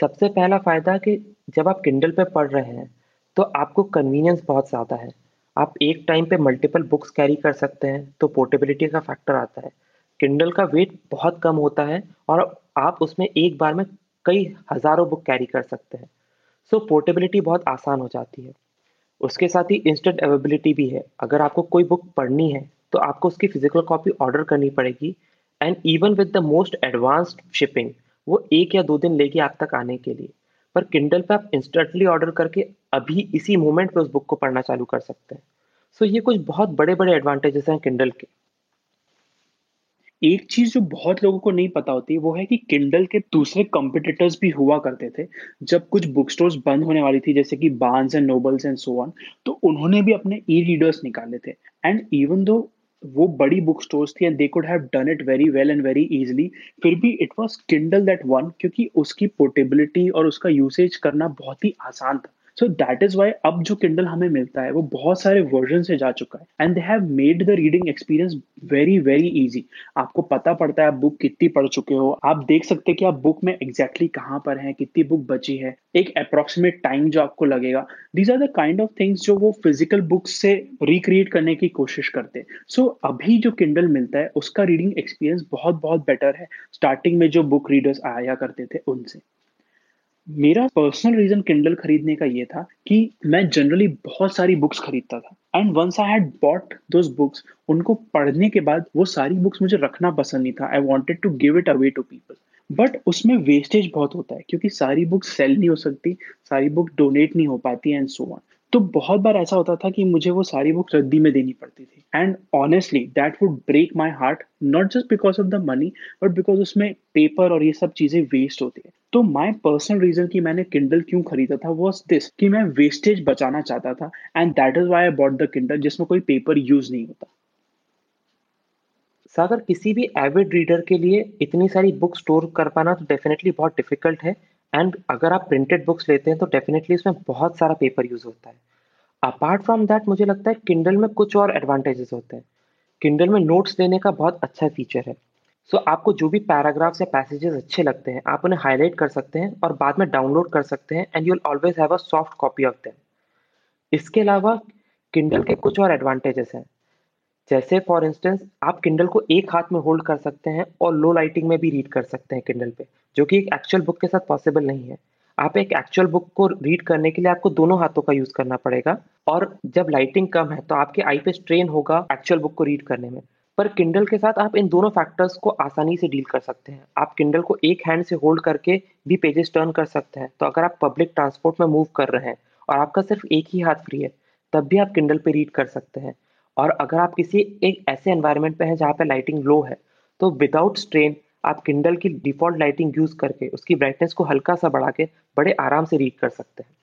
सबसे पहला फ़ायदा कि जब आप किंडल पे पढ़ रहे हैं तो आपको कन्वीनियंस बहुत ज़्यादा है। आप एक टाइम पे मल्टीपल बुक्स कैरी कर सकते हैं तो पोर्टेबिलिटी का फैक्टर आता है। किंडल का वेट बहुत कम होता है और आप उसमें एक बार में कई हज़ारों बुक कैरी कर सकते हैं। सो पोर्टेबिलिटी बहुत आसान हो जाती है। उसके साथ ही इंस्टेंट अवेबिलिटी भी है। अगर आपको कोई बुक पढ़नी है तो आपको उसकी फ़िज़िकल कॉपी ऑर्डर करनी पड़ेगी। And even with the most advanced shipping वो एक या दो दिन लेगी आप तक आने के लिए। पर किंडल पे आप इंस्टेंटली ऑर्डर करके अभी इसी मोमेंट पे उस बुक को पढ़ना चालू कर सकते हैं। सो so, ये कुछ बहुत बड़े बड़े एडवांटेजेस हैं किंडल के। एक चीज़ जो बहुत लोगों को नहीं पता होती, वो है कि किंडल के दूसरे कॉम्पिटिटर्स भी हुआ करते थे, जब कुछ बुक स्टोर्स बंद होने वाली थी, जैसे कि Barnes and Nobles and so on तो उन्होंने भी अपने ई रीडर्स निकाले थे। एंड इवन दो वो बड़ी बुक स्टोर्स थी and they could have done it very well and very easily फिर भी it was Kindle that won क्योंकि उसकी पोर्टेबिलिटी और उसका यूसेज करना बहुत ही आसान था। सो दैट इज़ वाई अब जो किंडल हमें मिलता है वो बहुत सारे वर्जन से जा चुका है। And they have made the reading experience very very easy आपको पता पड़ता है आप बुक कितनी पढ़ चुके हो। आप देख सकते हैं कि आप बुक में एग्जैक्टली exactly कहाँ पर हैं कितनी बुक बची है। एक अप्रोक्सीमेट टाइम जो आपको लगेगा। These are the kind of things जो वो फ़िज़िकल बुक्स से रिक्रिएट करने की कोशिश करते हैं। सो so, अभी जो किंडल मिलता है उसका रीडिंग एक्सपीरियंस बहुत बहुत बेटर है। स्टार्टिंग में जो बुक रीडर्स आया करते थे उनसे। मेरा पर्सनल रीजन किंडल खरीदने का ये था कि मैं जनरली बहुत सारी बुक्स खरीदता था। And once I had bought those books उनको पढ़ने के बाद वो सारी बुक्स मुझे रखना पसंद नहीं था। I wanted to give it away to people but उसमें वेस्टेज बहुत होता है, क्योंकि सारी बुक्स सेल नहीं हो सकती, सारी बुक डोनेट नहीं हो पाती एंड सो ऑन तो बहुत बार ऐसा होता था कि मुझे वो सारी बुक्स रद्दी में देनी पड़ती थी। And honestly that would break my heart not just because of the money but because उसमें पेपर और ये सब चीज़ें वेस्ट होती है। तो माई पर्सनल रीजन कि मैंने किंडल क्यों खरीदा था वॉज़ दिस कि मैं वेस्टेज बचाना चाहता था and that is why I bought the Kindle जिसमें कोई पेपर यूज़ नहीं होता। सागर किसी भी एविड रीडर के लिए इतनी सारी बुक स्टोर कर पाना तो डेफिनेटली बहुत डिफ़िकल्ट है। एंड अगर आप प्रिंटेड बुक्स लेते हैं तो डेफिनेटली उसमें बहुत सारा पेपर यूज़ होता है। अपार्ट फ्रॉम दैट मुझे लगता है किंडल में कुछ और एडवांटेजेस होते हैं। किंडल में नोट्स लेने का बहुत अच्छा फीचर है। सो आपको जो भी पैराग्राफ्स या पैसेजेस अच्छे लगते हैं, आप उन्हें हाईलाइट कर सकते हैं और बाद में डाउनलोड कर सकते हैं and you'll always have a soft copy of them इसके अलावा किंडल के कुछ और एडवांटेजेस हैं। जैसे फॉर इंस्टेंस आप किंडल को एक हाथ में होल्ड कर सकते हैं और लो लाइटिंग में भी रीड कर सकते हैं किंडल पे, जो कि एक एक्चुअल बुक के साथ पॉसिबल नहीं है। आप एक एक्चुअल बुक को रीड करने के लिए आपको दोनों हाथों का यूज़ करना पड़ेगा और जब लाइटिंग कम है तो आपके आई पे स्ट्रेन होगा एक्चुअल बुक को रीड करने में। पर किंडल के साथ आप इन दोनों फैक्टर्स को आसानी से डील कर सकते हैं। आप किंडल को एक हैंड से होल्ड करके भी पेजेस टर्न कर सकते हैं। तो अगर आप पब्लिक ट्रांसपोर्ट में मूव कर रहे हैं और आपका सिर्फ़ एक ही हाथ फ्री है, तब भी आप किंडल पे रीड कर सकते हैं। और अगर आप किसी एक ऐसे एनवायरनमेंट पे हैं जहाँ पे लाइटिंग लो है तो विदाउट स्ट्रेन आप किंडल की डिफ़ॉल्ट लाइटिंग यूज़ करके उसकी ब्राइटनेस को हल्का सा बढ़ा के बड़े आराम से रीड कर सकते हैं।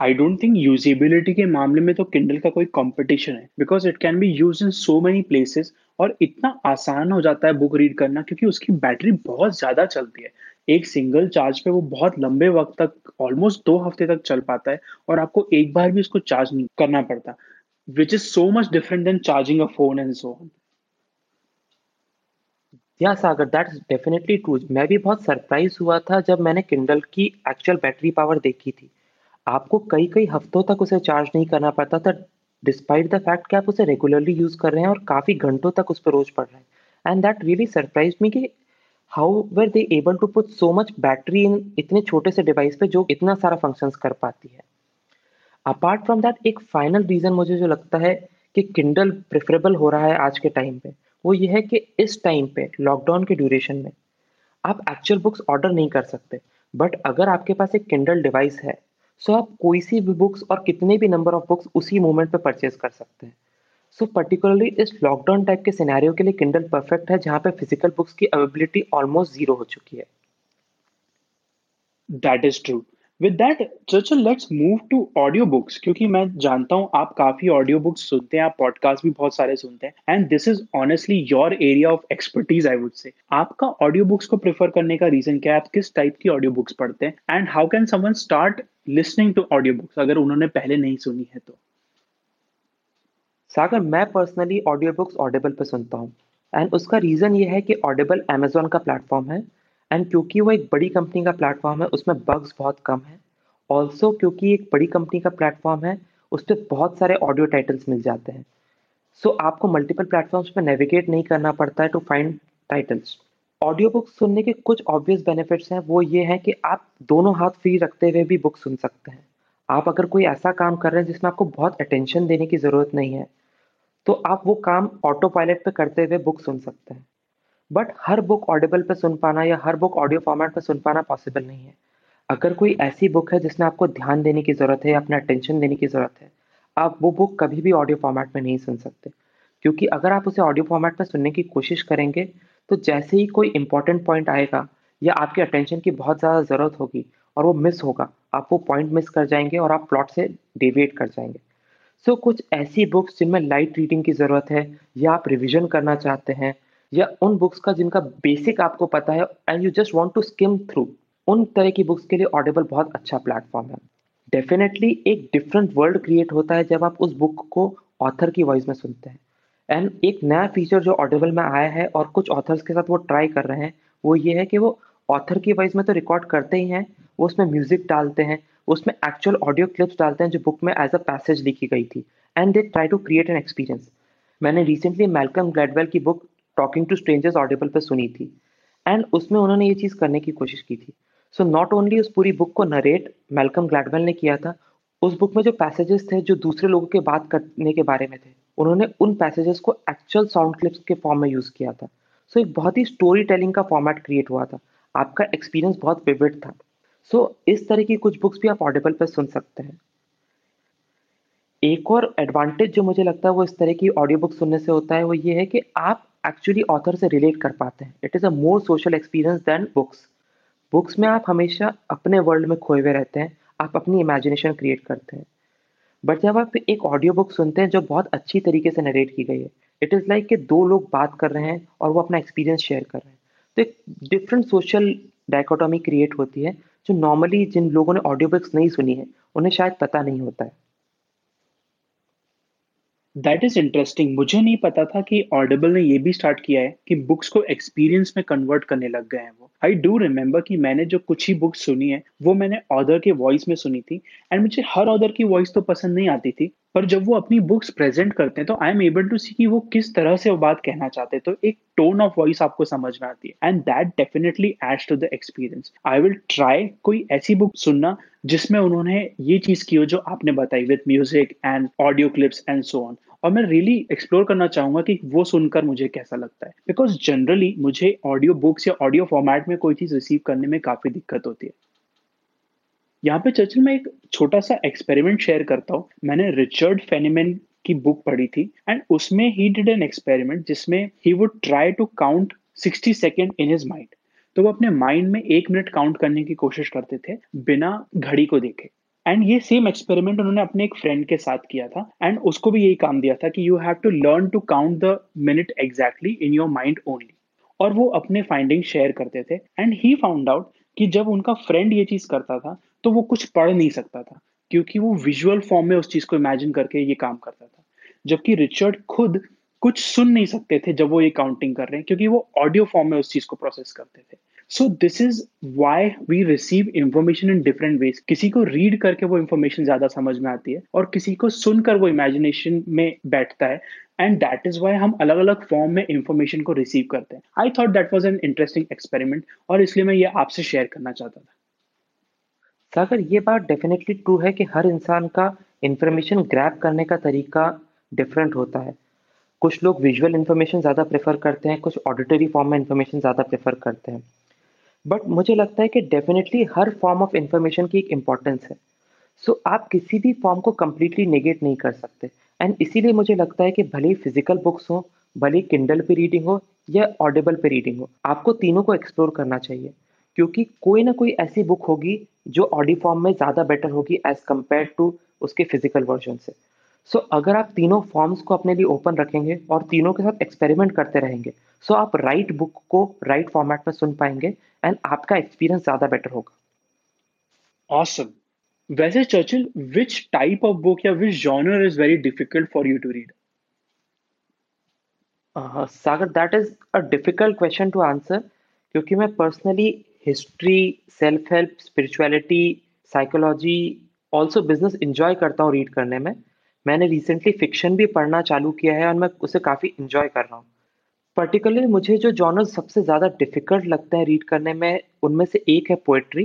आई डोंट थिंक यूजेबिलिटी के मामले में तो किंडल का कोई कंपटीशन है because it can be use in so many places और इतना आसान हो जाता है बुक रीड करना क्योंकि उसकी बैटरी बहुत ज़्यादा चलती है। एक सिंगल चार्ज पे वो बहुत लंबे वक्त तक ऑलमोस्ट दो हफ़्ते तक चल पाता है और आपको एक बार भी उसको चार्ज नहीं करना पड़ता which is so much different than charging a phone and so on या सागर दैट्स डेफिनेटली ट्रू मैं भी बहुत सरप्राइज़ हुआ था जब मैंने किंडल की एक्चुअल बैटरी पावर देखी थी। आपको कई कई हफ्तों तक उसे चार्ज नहीं करना पड़ता था डिस्पाइट द फैक्ट कि आप उसे रेगुलरली यूज़ कर रहे हैं और काफ़ी घंटों तक उस पर रोज पड़ रहे हैं। And that really surprise me कि how were they able to put so much battery in इतने छोटे से डिवाइस पे जो इतना सारा फ़ंक्शंस कर पाती है। अपार्ट फ्रॉम दैट एक फाइनल रीजन मुझे जो लगता है कि किंडल प्रेफरेबल हो रहा है आज के टाइम पे, वो ये है कि इस टाइम पे लॉकडाउन के ड्यूरेशन में, आप एक्चुअल बुक्स ऑर्डर नहीं कर सकते। बट अगर आपके पास एक किंडल डिवाइस है सो आप कोई सी भी बुक्स और कितने भी नंबर ऑफ़ बुक्स उसी मोमेंट पे परचेज कर सकते हैं। सो पर्टिकुलरली इस लॉकडाउन टाइप के सिनेरियो के लिए किंडल परफेक्ट है, जहाँ पे फ़िज़िकल बुक्स की अवेबिलिटी ऑलमोस्ट ज़ीरो हो चुकी है। That is true with that Churchill let's move to audio books क्योंकि मैं जानता हूँ आप काफ़ी ऑडियो बुक्स सुनते हैं, आप पॉडकास्ट भी बहुत सारे सुनते हैं and this is honestly your area of expertise I would say आपका ऑडियो बुक्स को प्रेफर करने का रीजन क्या है? आप किस टाइप की ऑडियो बुक्स पढ़ते हैं? And how can someone start listening to audio books अगर उन्होंने पहले नहीं सुनी है तो। सागर मैं पर्सनली ऑडियो बुक्स ऑडिबल पे सुनता हूँ। एंड उसका रीज़न ये है कि ऑडिबल अमेजोन का प्लेटफॉर्म है। एंड क्योंकि वो एक बड़ी कंपनी का प्लेटफॉर्म है उसमें बग्स बहुत कम है। ऑल्सो क्योंकि एक बड़ी कंपनी का प्लेटफॉर्म है उस पर बहुत सारे ऑडियो टाइटल्स मिल जाते हैं। सो so, आपको मल्टीपल प्लेटफॉर्म्स पर नेविगेट नहीं करना पड़ता है to find titles audio book सुनने के कुछ ऑब्वियस बेनिफिट्स हैं, वो ये हैं कि आप दोनों हाथ फ्री रखते हुए भी बुक सुन सकते हैं। आप अगर कोई ऐसा काम कर रहे हैं जिसमें आपको बहुत अटेंशन देने की ज़रूरत नहीं है तो आप वो काम ऑटो पायलट पे करते हुए बुक सुन सकते हैं। बट हर बुक ऑडिबल पे सुन पाना या हर बुक ऑडियो फॉर्मेट पे सुन पाना पॉसिबल नहीं है। अगर कोई ऐसी बुक है जिसमें आपको ध्यान देने की ज़रूरत है या अपना अटेंशन देने की ज़रूरत है, आप वो बुक कभी भी ऑडियो फॉर्मेट में नहीं सुन सकते। क्योंकि अगर आप उसे ऑडियो फॉर्मेट में सुनने की कोशिश करेंगे तो जैसे ही कोई इंपॉर्टेंट पॉइंट आएगा या आपके अटेंशन की बहुत ज़्यादा ज़रूरत होगी और वो मिस होगा आप वो पॉइंट मिस कर जाएँगे और आप प्लॉट से डेविएट कर जाएँगे। सो so, कुछ ऐसी बुक्स जिनमें लाइट रीडिंग की ज़रूरत है या आप रिविजन करना चाहते हैं या उन बुक्स का जिनका बेसिक आपको पता है and you just want to skim through उन तरह की बुक्स के लिए ऑडिबल बहुत अच्छा प्लेटफॉर्म है। डेफिनेटली एक डिफरेंट वर्ल्ड क्रिएट होता है जब आप उस बुक को ऑथर की वॉइस में सुनते हैं। एंड एक नया फीचर जो ऑडिबल में आया है और कुछ ऑथर्स के साथ वो ट्राई कर रहे हैं, वो ये है कि वो ऑथर की वॉइस में तो रिकॉर्ड करते ही हैं, वो उसमें म्यूज़िक डालते हैं उसमें एक्चुअल ऑडियो क्लिप्स डालते हैं जो बुक में एज अ पैसेज लिखी गई थी। And they try to create an experience मैंने रिसेंटली मेलकम ग्लैडवेल की book talking to strangers Audible पर सुनी थी। एंड उसमें उन्होंने ये चीज़ करने की कोशिश की थी। सो नॉट ओनली उस पूरी बुक को नरेट मेलकम ग्लैडवेल ने किया था, उस बुक में जो पैसेजेस थे, जो दूसरे लोगों के बात करने के बारे में थे उन्होंने उन पैसेजेस को एक्चुअल साउंड क्लिप्स के फॉर्म में यूज़ किया था। सो so, एक बहुत ही स्टोरी टेलिंग का फॉर्मेट क्रिएट हुआ था। आपका एक्सपीरियंस बहुत विविड था। सो so, इस तरह की कुछ बुक्स भी आप ऑडिबल पर सुन सकते हैं। एक और एडवांटेज जो मुझे लगता है वो इस तरह की ऑडियो बुक सुनने से होता है वो ये है कि आप एक्चुअली ऑथर से रिलेट कर पाते हैं। It is a more social experience than books books में आप हमेशा अपने वर्ल्ड में खोए हुए रहते हैं। आप अपनी इमेजिनेशन क्रिएट करते हैं। बट जब आप एक ऑडियो बुक सुनते हैं जो बहुत अच्छी तरीके से नरेट की गई है इट इज़ लाइक कि दो लोग बात कर रहे हैं और वो अपना एक्सपीरियंस शेयर कर रहे हैं। तो एक डिफरेंट सोशल डाइकोटॉमी क्रिएट होती है, जो नॉर्मली जिन लोगों ने ऑडियो बुक्स नहीं सुनी है, उन्हें शायद पता नहीं होता है। दैट इज़ इंटरेस्टिंग मुझे नहीं पता था कि ऑडिबल ने ये भी स्टार्ट किया है कि बुक्स को एक्सपीरियंस में कन्वर्ट करने लग गए हैं वो। आई डू रिमेम्बर कि मैंने जो कुछ ही बुक्स सुनी है, वो मैंने ऑदर के वॉइस में सुनी थी एंड मुझे हर ऑदर की वॉइस तो पसंद नहीं आती थी पर जब वो अपनी बुक्स प्रेजेंट करते हैं तो I am able to see कि वो किस तरह से वो बात कहना चाहते हैं। तो एक टोन ऑफ़ वॉइस आपको समझ में आती है। And that definitely adds to the experience I will try कोई ऐसी बुक सुनना जिसमें उन्होंने ये चीज़ की हो जो आपने बताई with music and audio clips and so on और मैं रियली really एक्सप्लोर करना चाहूँगा कि वो सुनकर मुझे कैसा लगता है। बिकॉज़ जनरली मुझे ऑडियो बुक्स या ऑडियो फॉर्मेट में कोई चीज़ रिसीव करने में काफ़ी दिक्कत होती है। यहाँ पे चर्चिल मैं एक छोटा सा एक्सपेरिमेंट शेयर करता हूँ। मैंने रिचर्ड फेनिमेन की बुक पढ़ी थी एंड उसमें ही डिड एन एक्सपेरिमेंट जिसमें he would try to count 60 second in his mind तो वो अपने माइंड में एक मिनट काउंट करने की कोशिश करते थे, बिना घड़ी को देखे। एंड ये सेम एक्सपेरिमेंट उन्होंने अपने एक फ्रेंड के साथ किया था एंड उसको भी यही काम दिया था कि you have to learn to count the minute exactly in your mind only और वो अपने फाइंडिंग शेयर करते थे एंड ही फाउंड आउट कि जब उनका फ्रेंड ये चीज़ करता था तो वो कुछ पढ़ नहीं सकता था, क्योंकि वो विजुअल फॉर्म में उस चीज़ को इमेजिन करके ये काम करता था। जबकि रिचर्ड खुद कुछ सुन नहीं सकते थे जब वो ये काउंटिंग कर रहे हैं, क्योंकि वो ऑडियो फॉर्म में उस चीज़ को प्रोसेस करते थे। So this is why we receive information in different ways किसी को रीड करके वो इन्फॉर्मेशन ज़्यादा समझ में आती है, और किसी को सुनकर वो इमेजिनेशन में बैठता है एंड दैट इज़ वाई हम अलग अलग फॉर्म में इंफॉर्मेशन को रिसीव करते हैं। I thought that was an interesting experiment और इसलिए मैं ये आपसे शेयर करना चाहता था। सागर ये बात डेफिनेटली ट्रू है कि हर इंसान का इंफॉर्मेशन ग्रैब करने का तरीका डिफरेंट होता है। कुछ लोग विजुअल इन्फॉर्मेशन ज़्यादा प्रेफर करते हैं कुछ ऑडिटरी फॉर्म में इन्फॉर्मेशन ज़्यादा प्रेफर करते हैं। बट मुझे लगता है कि डेफिनेटली हर फॉर्म ऑफ़ इंफॉर्मेशन की एक इम्पॉर्टेंस है। सो so, आप किसी भी फॉर्म को कम्प्लीटली नेगेट नहीं कर सकते। एंड इसीलिए मुझे लगता है कि भले ही फ़िज़िकल बुक्स हो भले ही किंडल पे रीडिंग हो या ऑडिबल पे रीडिंग हो आपको तीनों को एक्सप्लोर करना चाहिए। क्योंकि कोई ना कोई ऐसी बुक होगी जो ऑडियो फॉर्म में ज़्यादा बेटर होगी एज कंपेयर टू उसके फ़िज़िकल वर्जन से। सो so, अगर आप तीनों फॉर्म्स को अपने लिए ओपन रखेंगे और तीनों के साथ एक्सपेरिमेंट करते रहेंगे सो so आप राइट right बुक को राइट right फॉर्मेट में सुन पाएँगे एंड आपका एक्सपीरियंस ज़्यादा बेटर होगा। ऑसम वैसे Churchill which type of book या which genre is very difficult for you to read Sagar that is a difficult question to answer क्योंकि मैं personally history self help spirituality psychology also business enjoy करता हूँ read करने में। मैंने recently fiction भी पढ़ना चालू किया है और मैं उसे काफ़ी इंजॉय कर रहा हूँ। पर्टिकुलरली मुझे जो जॉनर सबसे ज़्यादा डिफ़िकल्ट लगता है रीड करने में, उनमें से एक है पोइट्री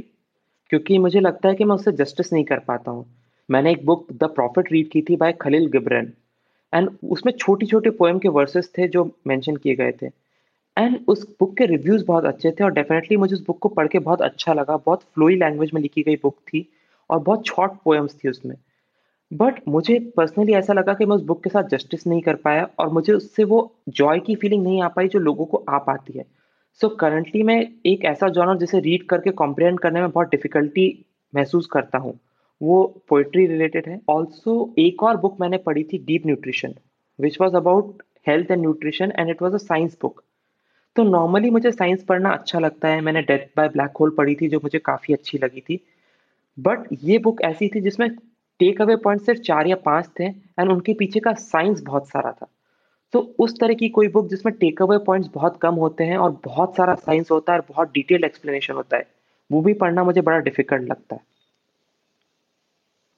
क्योंकि मुझे लगता है कि मैं उससे जस्टिस नहीं कर पाता हूँ। मैंने एक बुक द प्रॉफिट रीड की थी बाय खलील गिब्रन एंड उसमें छोटी छोटे पोएम के वर्सेस थे जो मेंशन किए गए थे। एंड उस बुक के रिव्यूज़ बहुत अच्छे थे और डेफिनेटली मुझे उस बुक को पढ़ के बहुत अच्छा लगा। बहुत फ्लोई लैंग्वेज में लिखी गई बुक थी और बहुत शॉर्ट पोएम्स थी उसमें। बट मुझे पर्सनली ऐसा लगा कि मैं उस बुक के साथ जस्टिस नहीं कर पाया और मुझे उससे वो जॉय की फीलिंग नहीं आ पाई जो लोगों को आ पाती है। सो so, करंटली मैं एक ऐसा जॉनर जिसे रीड करके कॉम्प्रिहेंड करने में बहुत डिफिकल्टी महसूस करता हूँ। वो पोइट्री रिलेटेड है। ऑल्सो एक और बुक मैंने पढ़ी थी deep nutrition which was about health and nutrition and it was a science book तो नॉर्मली मुझे साइंस पढ़ना अच्छा लगता है। मैंने डेथ बाय ब्लैक होल पढ़ी थी, जो मुझे काफ़ी अच्छी लगी थी। बट ये बुक ऐसी थी जिसमें टेक अवे पॉइंट सिर्फ़ चार या पाँच थे एंड उनके पीछे का साइंस बहुत सारा था। तो उस तरह की कोई बुक जिसमें टेक अवे पॉइंट्स बहुत कम होते हैं और बहुत सारा साइंस होता है और बहुत डिटेल एक्सप्लेनेशन होता है, वो भी पढ़ना मुझे बड़ा डिफ़िकल्ट लगता है।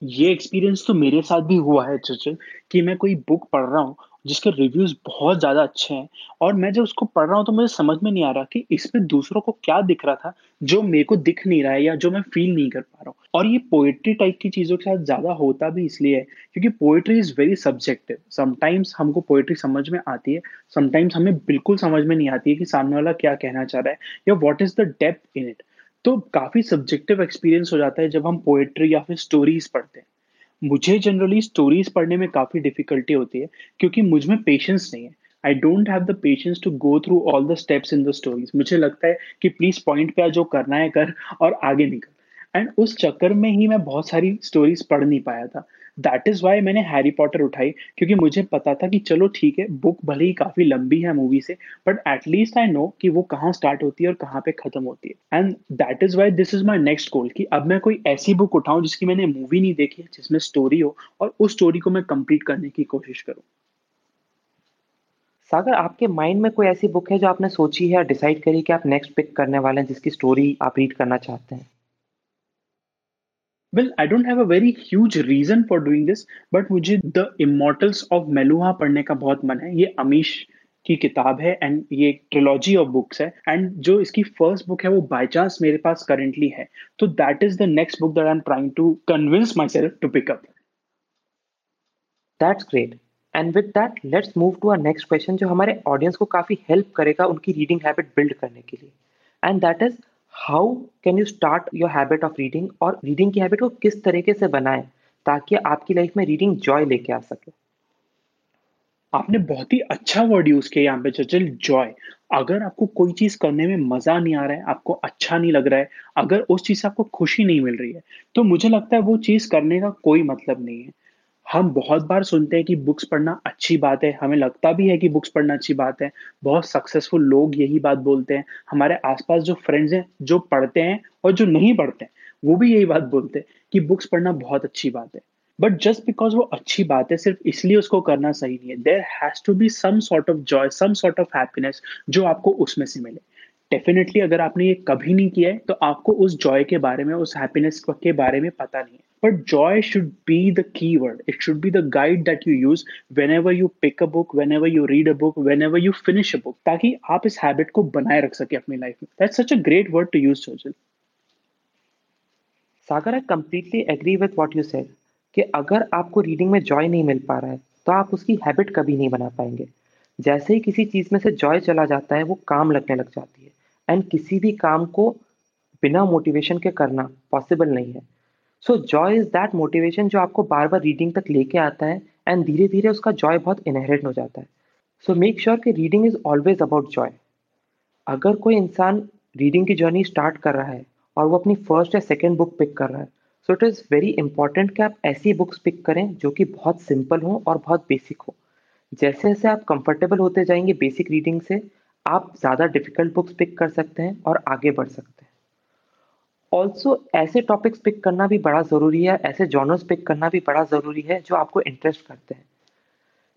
ये एक्सपीरियंस तो मेरे साथ भी हुआ है, चचल, कि मैं कोई बुक पढ़ रहा हूँ जिसके रिव्यूज़ बहुत ज़्यादा अच्छे हैं। और मैं जब उसको पढ़ रहा हूँ तो मुझे समझ में नहीं आ रहा कि इसमें दूसरों को क्या दिख रहा था जो मेरे को दिख नहीं रहा है या जो मैं फील नहीं कर पा रहा हूँ। और ये पोएट्री टाइप की चीज़ों के साथ ज़्यादा होता भी इसलिए है क्योंकि poetry is very subjective sometimes हमको पोएट्री समझ में आती है समटाइम्स हमें बिल्कुल समझ में नहीं आती है कि सामने वाला क्या कहना चाह रहा है या what is the depth in it तो काफ़ी सब्जेक्टिव एक्सपीरियंस हो जाता है जब हम पोएट्री या फिर स्टोरीज पढ़ते हैं। मुझे जनरली स्टोरीज पढ़ने में काफ़ी डिफिकल्टी होती है, क्योंकि मुझमें पेशेंस नहीं है। I don't have the patience to go through all the steps in the stories मुझे लगता है कि प्लीज़ पॉइंट पे आ जो करना है कर और आगे निकल। एंड उस चक्कर में ही मैं बहुत सारी स्टोरीज पढ़ नहीं पाया था। दैट इज़ वाई मैंने हैरी पॉटर उठाई, क्योंकि मुझे पता था कि चलो ठीक है बुक भले ही काफ़ी लंबी है मूवी से बट एटलीस्ट आई नो कि वो कहाँ स्टार्ट होती है और कहाँ पे खत्म होती है। And that is why this is my next goal कि अब मैं कोई ऐसी बुक उठाऊं जिसकी मैंने मूवी नहीं देखी है जिसमें स्टोरी हो, और उस स्टोरी को मैं कंप्लीट करने की कोशिश करूँ। सागर, आपके माइंड में कोई ऐसी बुक है जो आपने सोची है और डिसाइड करी कि आप नेक्स्ट पिक करने वाले हैं, जिसकी स्टोरी आप रीड करना चाहते हैं? Well I don't have a very huge reason for doing this but मुझे द इमोटल्स ऑफ़ मेलुहा पढ़ने का बहुत मन है। ये अमीश की किताब है एंड ये एक ट्रिलॉजी ऑफ़ बुक्स है। एंड जो इसकी फ़र्स्ट बुक है, वो बाय चांस मेरे पास करेंटली है। तो that is the next book that I am trying to convince myself to pick up that's great and with that let's move to our next question जो हमारे audience को काफ़ी help करेगा उनकी reading habit build करने के लिए। And that is how can you start your habit of reading और रीडिंग की हैबिट को किस तरीके से बनाएँ ताकि आपकी लाइफ में रीडिंग जॉय लेके आ सके? आपने बहुत ही अच्छा वर्ड यूज़ किया यहाँ पे चचल जॉय अगर आपको कोई चीज़ करने में मज़ा नहीं आ रहा है, आपको अच्छा नहीं लग रहा है, अगर उस चीज़ से आपको खुशी नहीं मिल रही है तो मुझे लगता है वो चीज़ करने का कोई मतलब नहीं है। हम बहुत बार सुनते हैं कि बुक्स पढ़ना अच्छी बात है, हमें लगता भी है कि बुक्स पढ़ना अच्छी बात है, बहुत सक्सेसफुल लोग यही बात बोलते हैं, हमारे आसपास जो फ्रेंड्स हैं, जो पढ़ते हैं और जो नहीं पढ़ते हैं, वो भी यही बात बोलते हैं कि बुक्स पढ़ना बहुत अच्छी बात है। बट जस्ट बिकॉज़ वो अच्छी बात है, सिर्फ़ इसलिए उसको करना सही नहीं है। There has to be some sort of joy some sort of happiness जो आपको उसमें से मिले। डेफिनेटली अगर आपने ये कभी नहीं किया है तो आपको उस जॉय के बारे में, उस हैप्पीनेस के बारे में पता नहीं है। The key word it should be the guide that you use whenever you pick a book whenever you read a book whenever you finish a book ताकि आप इस हैबिट को बनाए रख सके अपनी लाइफ में। That's such a great word to use सोजल Sagar I completely agree with what you said कि अगर आपको रीडिंग में जॉय नहीं मिल पा रहा है तो आप उसकी हैबिट कभी नहीं बना पाएँगे। जैसे ही किसी चीज़ में से जॉय चला जाता है, वो काम लगने लग जाती है। एंड किसी भी काम को बिना मोटिवेशन के करना पॉसिबल नहीं है। So joy is that motivation जो आपको बार बार रीडिंग तक लेके आता है एंड धीरे धीरे उसका जॉय बहुत इनहेरिट हो जाता है। सो मेक श्योर कि reading is always about joy अगर कोई इंसान रीडिंग की जर्नी स्टार्ट कर रहा है और वो अपनी फ़र्स्ट या सेकेंड बुक पिक कर रहा है so it is very important कि आप ऐसी बुक्स पिक करें जो कि बहुत सिंपल हो और बहुत बेसिक हो। जैसे जैसे आप कंफर्टेबल होते जाएँगे बेसिक रीडिंग से, आप ज़्यादा डिफ़िकल्ट बुक्स पिक कर सकते हैं और आगे बढ़ सकते हैं। ऑल्सो ऐसे टॉपिक्स पिक करना भी बड़ा ज़रूरी है, ऐसे जॉनर्स पिक करना भी बड़ा ज़रूरी है जो आपको इंटरेस्ट करते हैं।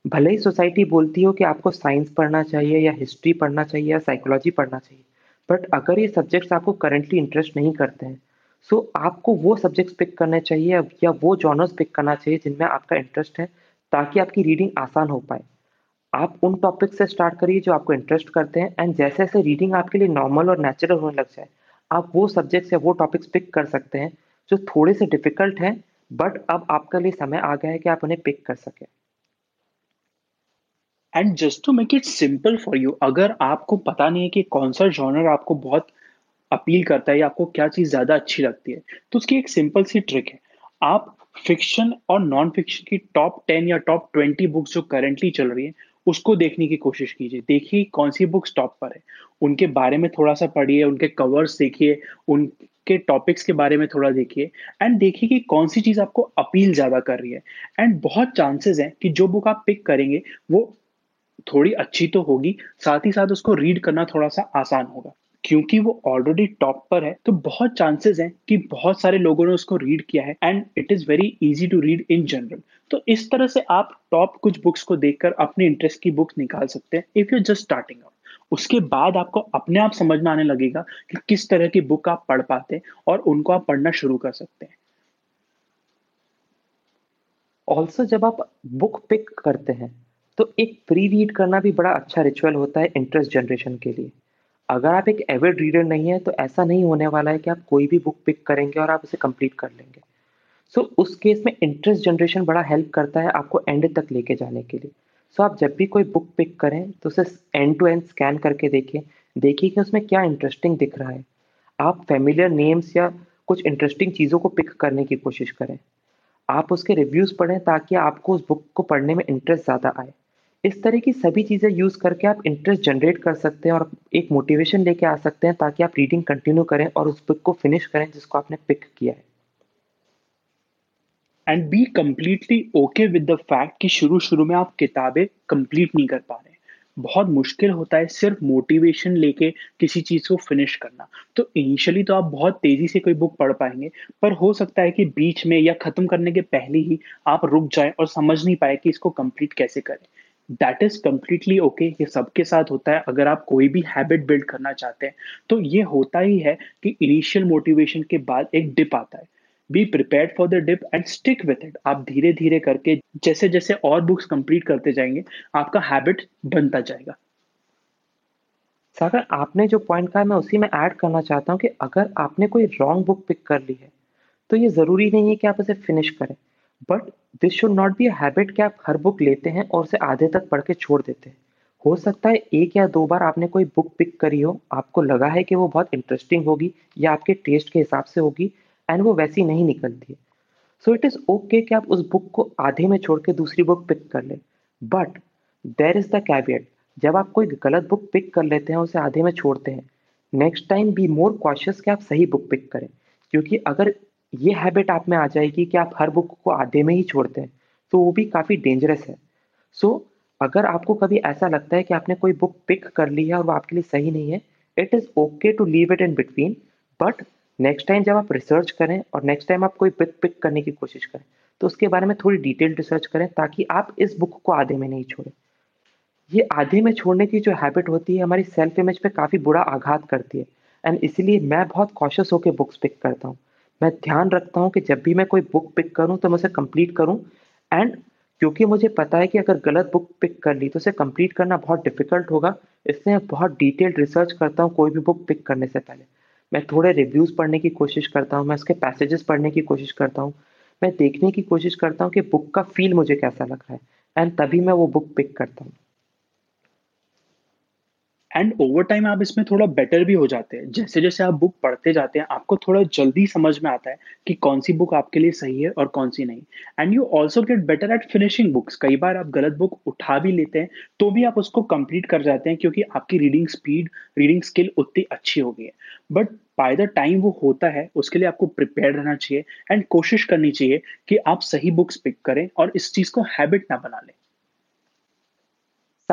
भले ही सोसाइटी बोलती हो कि आपको साइंस पढ़ना चाहिए या हिस्ट्री पढ़ना चाहिए या साइकोलॉजी पढ़ना चाहिए बट अगर ये सब्जेक्ट्स आपको करंटली इंटरेस्ट नहीं करते हैं सो so आपको वो सब्जेक्ट्स पिक करने चाहिए या वो जॉनर्स पिक करना चाहिए जिनमें आपका इंटरेस्ट है, ताकि आपकी रीडिंग आसान हो पाए। आप उन टॉपिक से स्टार्ट करिए जो आपको इंटरेस्ट करते हैं एंड जैसे जैसे रीडिंग आपके लिए नॉर्मल और नेचुरल होने लग जाए आप वो सब्जेक्ट्स या वो टॉपिक्स पिक कर सकते हैं, जो थोड़े से डिफ़िकल्ट हैं बट अब आपके लिए समय आ गया है कि आप उन्हें पिक कर सकें। And just to make it simple for you अगर आपको पता नहीं है कि कौन सा जॉनर आपको बहुत अपील करता है या आपको क्या चीज़ ज़्यादा अच्छी लगती है तो उसकी एक सिंपल सी ट्रिक है। आप फिक्शन और नॉन फिक्शन की टॉप टेन या टॉप ट्वेंटी बुक्स जो करेंटली चल रही है उसको देखने की कोशिश कीजिए। देखिए कौन सी बुक्स टॉप पर है। उनके बारे में थोड़ा सा पढ़िए, उनके कवर्स देखिए उनके टॉपिक्स के बारे में थोड़ा देखिए एंड देखिए कि कौन सी चीज़ आपको अपील ज़्यादा कर रही है। एंड बहुत चांसेस हैं कि जो बुक आप पिक करेंगे, वो थोड़ी अच्छी तो होगी, साथ ही साथ उसको रीड करना थोड़ा सा आसान होगा। क्योंकि वो ऑलरेडी टॉप पर है तो बहुत चांसेस हैं कि बहुत सारे लोगों ने उसको रीड किया है and it is very easy to read in general तो इस तरह से आप टॉप कुछ बुक्स को देखकर अपने इंटरेस्ट की बुक निकाल सकते हैं if you just starting out उसके बाद आपको अपने आप समझ में आने लगेगा कि किस तरह की बुक आप पढ़ पाते हैं और उनको आप पढ़ना शुरू कर सकते हैं। ऑल्सो जब आप बुक पिक करते हैं तो एक प्री रीड करना भी बड़ा अच्छा रिचुअल होता है इंटरेस्ट जनरेशन के लिए। अगर आप एक एविड रीडर नहीं है तो ऐसा नहीं होने वाला है कि आप कोई भी बुक पिक करेंगे और आप उसे कंप्लीट कर लेंगे। सो so, उस केस में इंटरेस्ट जनरेशन बड़ा हेल्प करता है आपको एंड तक लेके जाने के लिए। सो so, आप जब भी कोई बुक पिक करें तो उसे एंड टू एंड स्कैन करके देखिए। देखिए कि उसमें क्या इंटरेस्टिंग दिख रहा है। आप फेमिलियर नेम्स या कुछ इंटरेस्टिंग चीज़ों को पिक करने की कोशिश करें। आप उसके रिव्यूज़ पढ़ें ताकि आपको उस बुक को पढ़ने में इंटरेस्ट ज़्यादा आए। इस तरह की सभी चीज़ें यूज़ करके आप इंटरेस्ट जनरेट कर सकते हैं और एक मोटिवेशन लेके आ सकते हैं ताकि आप रीडिंग कंटिन्यू करें और उस बुक को फिनिश करें जिसको आपने पिक किया है। And be completely okay with the fact कि शुरू शुरू में आप किताबें कंप्लीट नहीं कर पा रहे बहुत मुश्किल होता है सिर्फ़ मोटिवेशन लेके किसी चीज़ को फिनिश करना। तो इनिशियली तो आप बहुत तेज़ी से कोई बुक पढ़ पाएँगे, पर हो सकता है कि बीच में या ख़त्म करने के पहले ही आप रुक जाएँ और समझ नहीं पाए कि इसको कंप्लीट कैसे करें। दैट इज़ कम्प्लीटली ओके ये सबके साथ होता है, अगर आप कोई भी हैबिट बिल्ड करना चाहते हैं। तो ये होता ही है कि इनिशियल मोटिवेशन के बाद एक डिप आता है। Be prepare for the dip and stick with it आप धीरे धीरे करके जैसे जैसे और बुक्स कंप्लीट करते जाएँगे, आपका हैबिट बनता जाएगा। सागर, आपने जो पॉइंट कहा, मैं उसी में ऐड करना चाहता हूँ कि अगर आपने कोई रॉन्ग बुक पिक कर ली है तो ये ज़रूरी नहीं है कि आप उसे फिनिश करें। But this should not be habit कि आप हर बुक लेते हैं और उसे आधे तक पढ़ के छोड़ देते हैं। हो सकता है एक या दो बार आपने कोई बुक पिक करी हो, आपको लगा है कि वो बहुत इंटरेस्टिंग होगी या आपके टेस्ट के हिसाब से होगी एंड वो वैसी नहीं निकलती है। सो इट इज़ ओके कि आप उस बुक को आधे में छोड़ के दूसरी बुक पिक कर लें। But there is the caveat जब आप कोई गलत बुक पिक कर लेते हैं उसे आधे में छोड़ते हैं next time be more cautious कि आप सही बुक पिक करें। क्योंकि अगर ये हैबिट आप में आ जाएगी कि आप हर बुक को आधे में ही छोड़ते हैं तो वो भी काफ़ी डेंजरस है। सो so, अगर आपको कभी ऐसा लगता है कि आपने कोई बुक पिक कर ली है और वो आपके लिए सही नहीं है it is okay to leave it in between but next time जब आप रिसर्च करें और नेक्स्ट टाइम आप कोई बुक पिक करने की कोशिश करें तो उसके बारे में थोड़ी डिटेल रिसर्च करें ताकि आप इस बुक को आधे में नहीं छोड़ें। ये आधे में छोड़ने की जो हैबिट होती है, हमारी सेल्फ इमेज पे काफ़ी बुरा आघात करती है। एंड इसीलिए मैं बहुत कॉशियस होकर बुक्स पिक करता हूँ। मैं ध्यान रखता हूँ कि जब भी मैं कोई बुक पिक करूँ तो मैं उसे कंप्लीट करूँ। एंड क्योंकि मुझे पता है कि अगर गलत बुक पिक कर ली तो उसे कंप्लीट करना बहुत डिफ़िकल्ट होगा। इसलिए मैं बहुत डिटेल्ड रिसर्च करता हूँ कोई भी बुक पिक करने से पहले। मैं थोड़े रिव्यूज़ पढ़ने की कोशिश करता हूँ, मैं उसके पैसेजेस पढ़ने की कोशिश करता हूँ, मैं देखने की कोशिश करता हूँ कि बुक का फील मुझे कैसा लग रहा है। एंड तभी मैं वो बुक पिक करता हूँ। एंड ओवर टाइम आप इसमें थोड़ा बेटर भी हो जाते हैं। जैसे जैसे आप बुक पढ़ते जाते हैं, आपको थोड़ा जल्दी समझ में आता है कि कौन सी बुक आपके लिए सही है और कौन सी नहीं। And you also get better at finishing books कई बार आप गलत बुक उठा भी लेते हैं तो भी आप उसको कंप्लीट कर जाते हैं क्योंकि आपकी रीडिंग स्पीड रीडिंग स्किल उतनी अच्छी हो गई है। बट बाय द टाइम वो होता है, उसके लिए आपको प्रिपेयर रहना चाहिए। एंड कोशिश करनी चाहिए कि आप सही बुक्स पिक करें और इस चीज़ को हैबिट ना बना लें।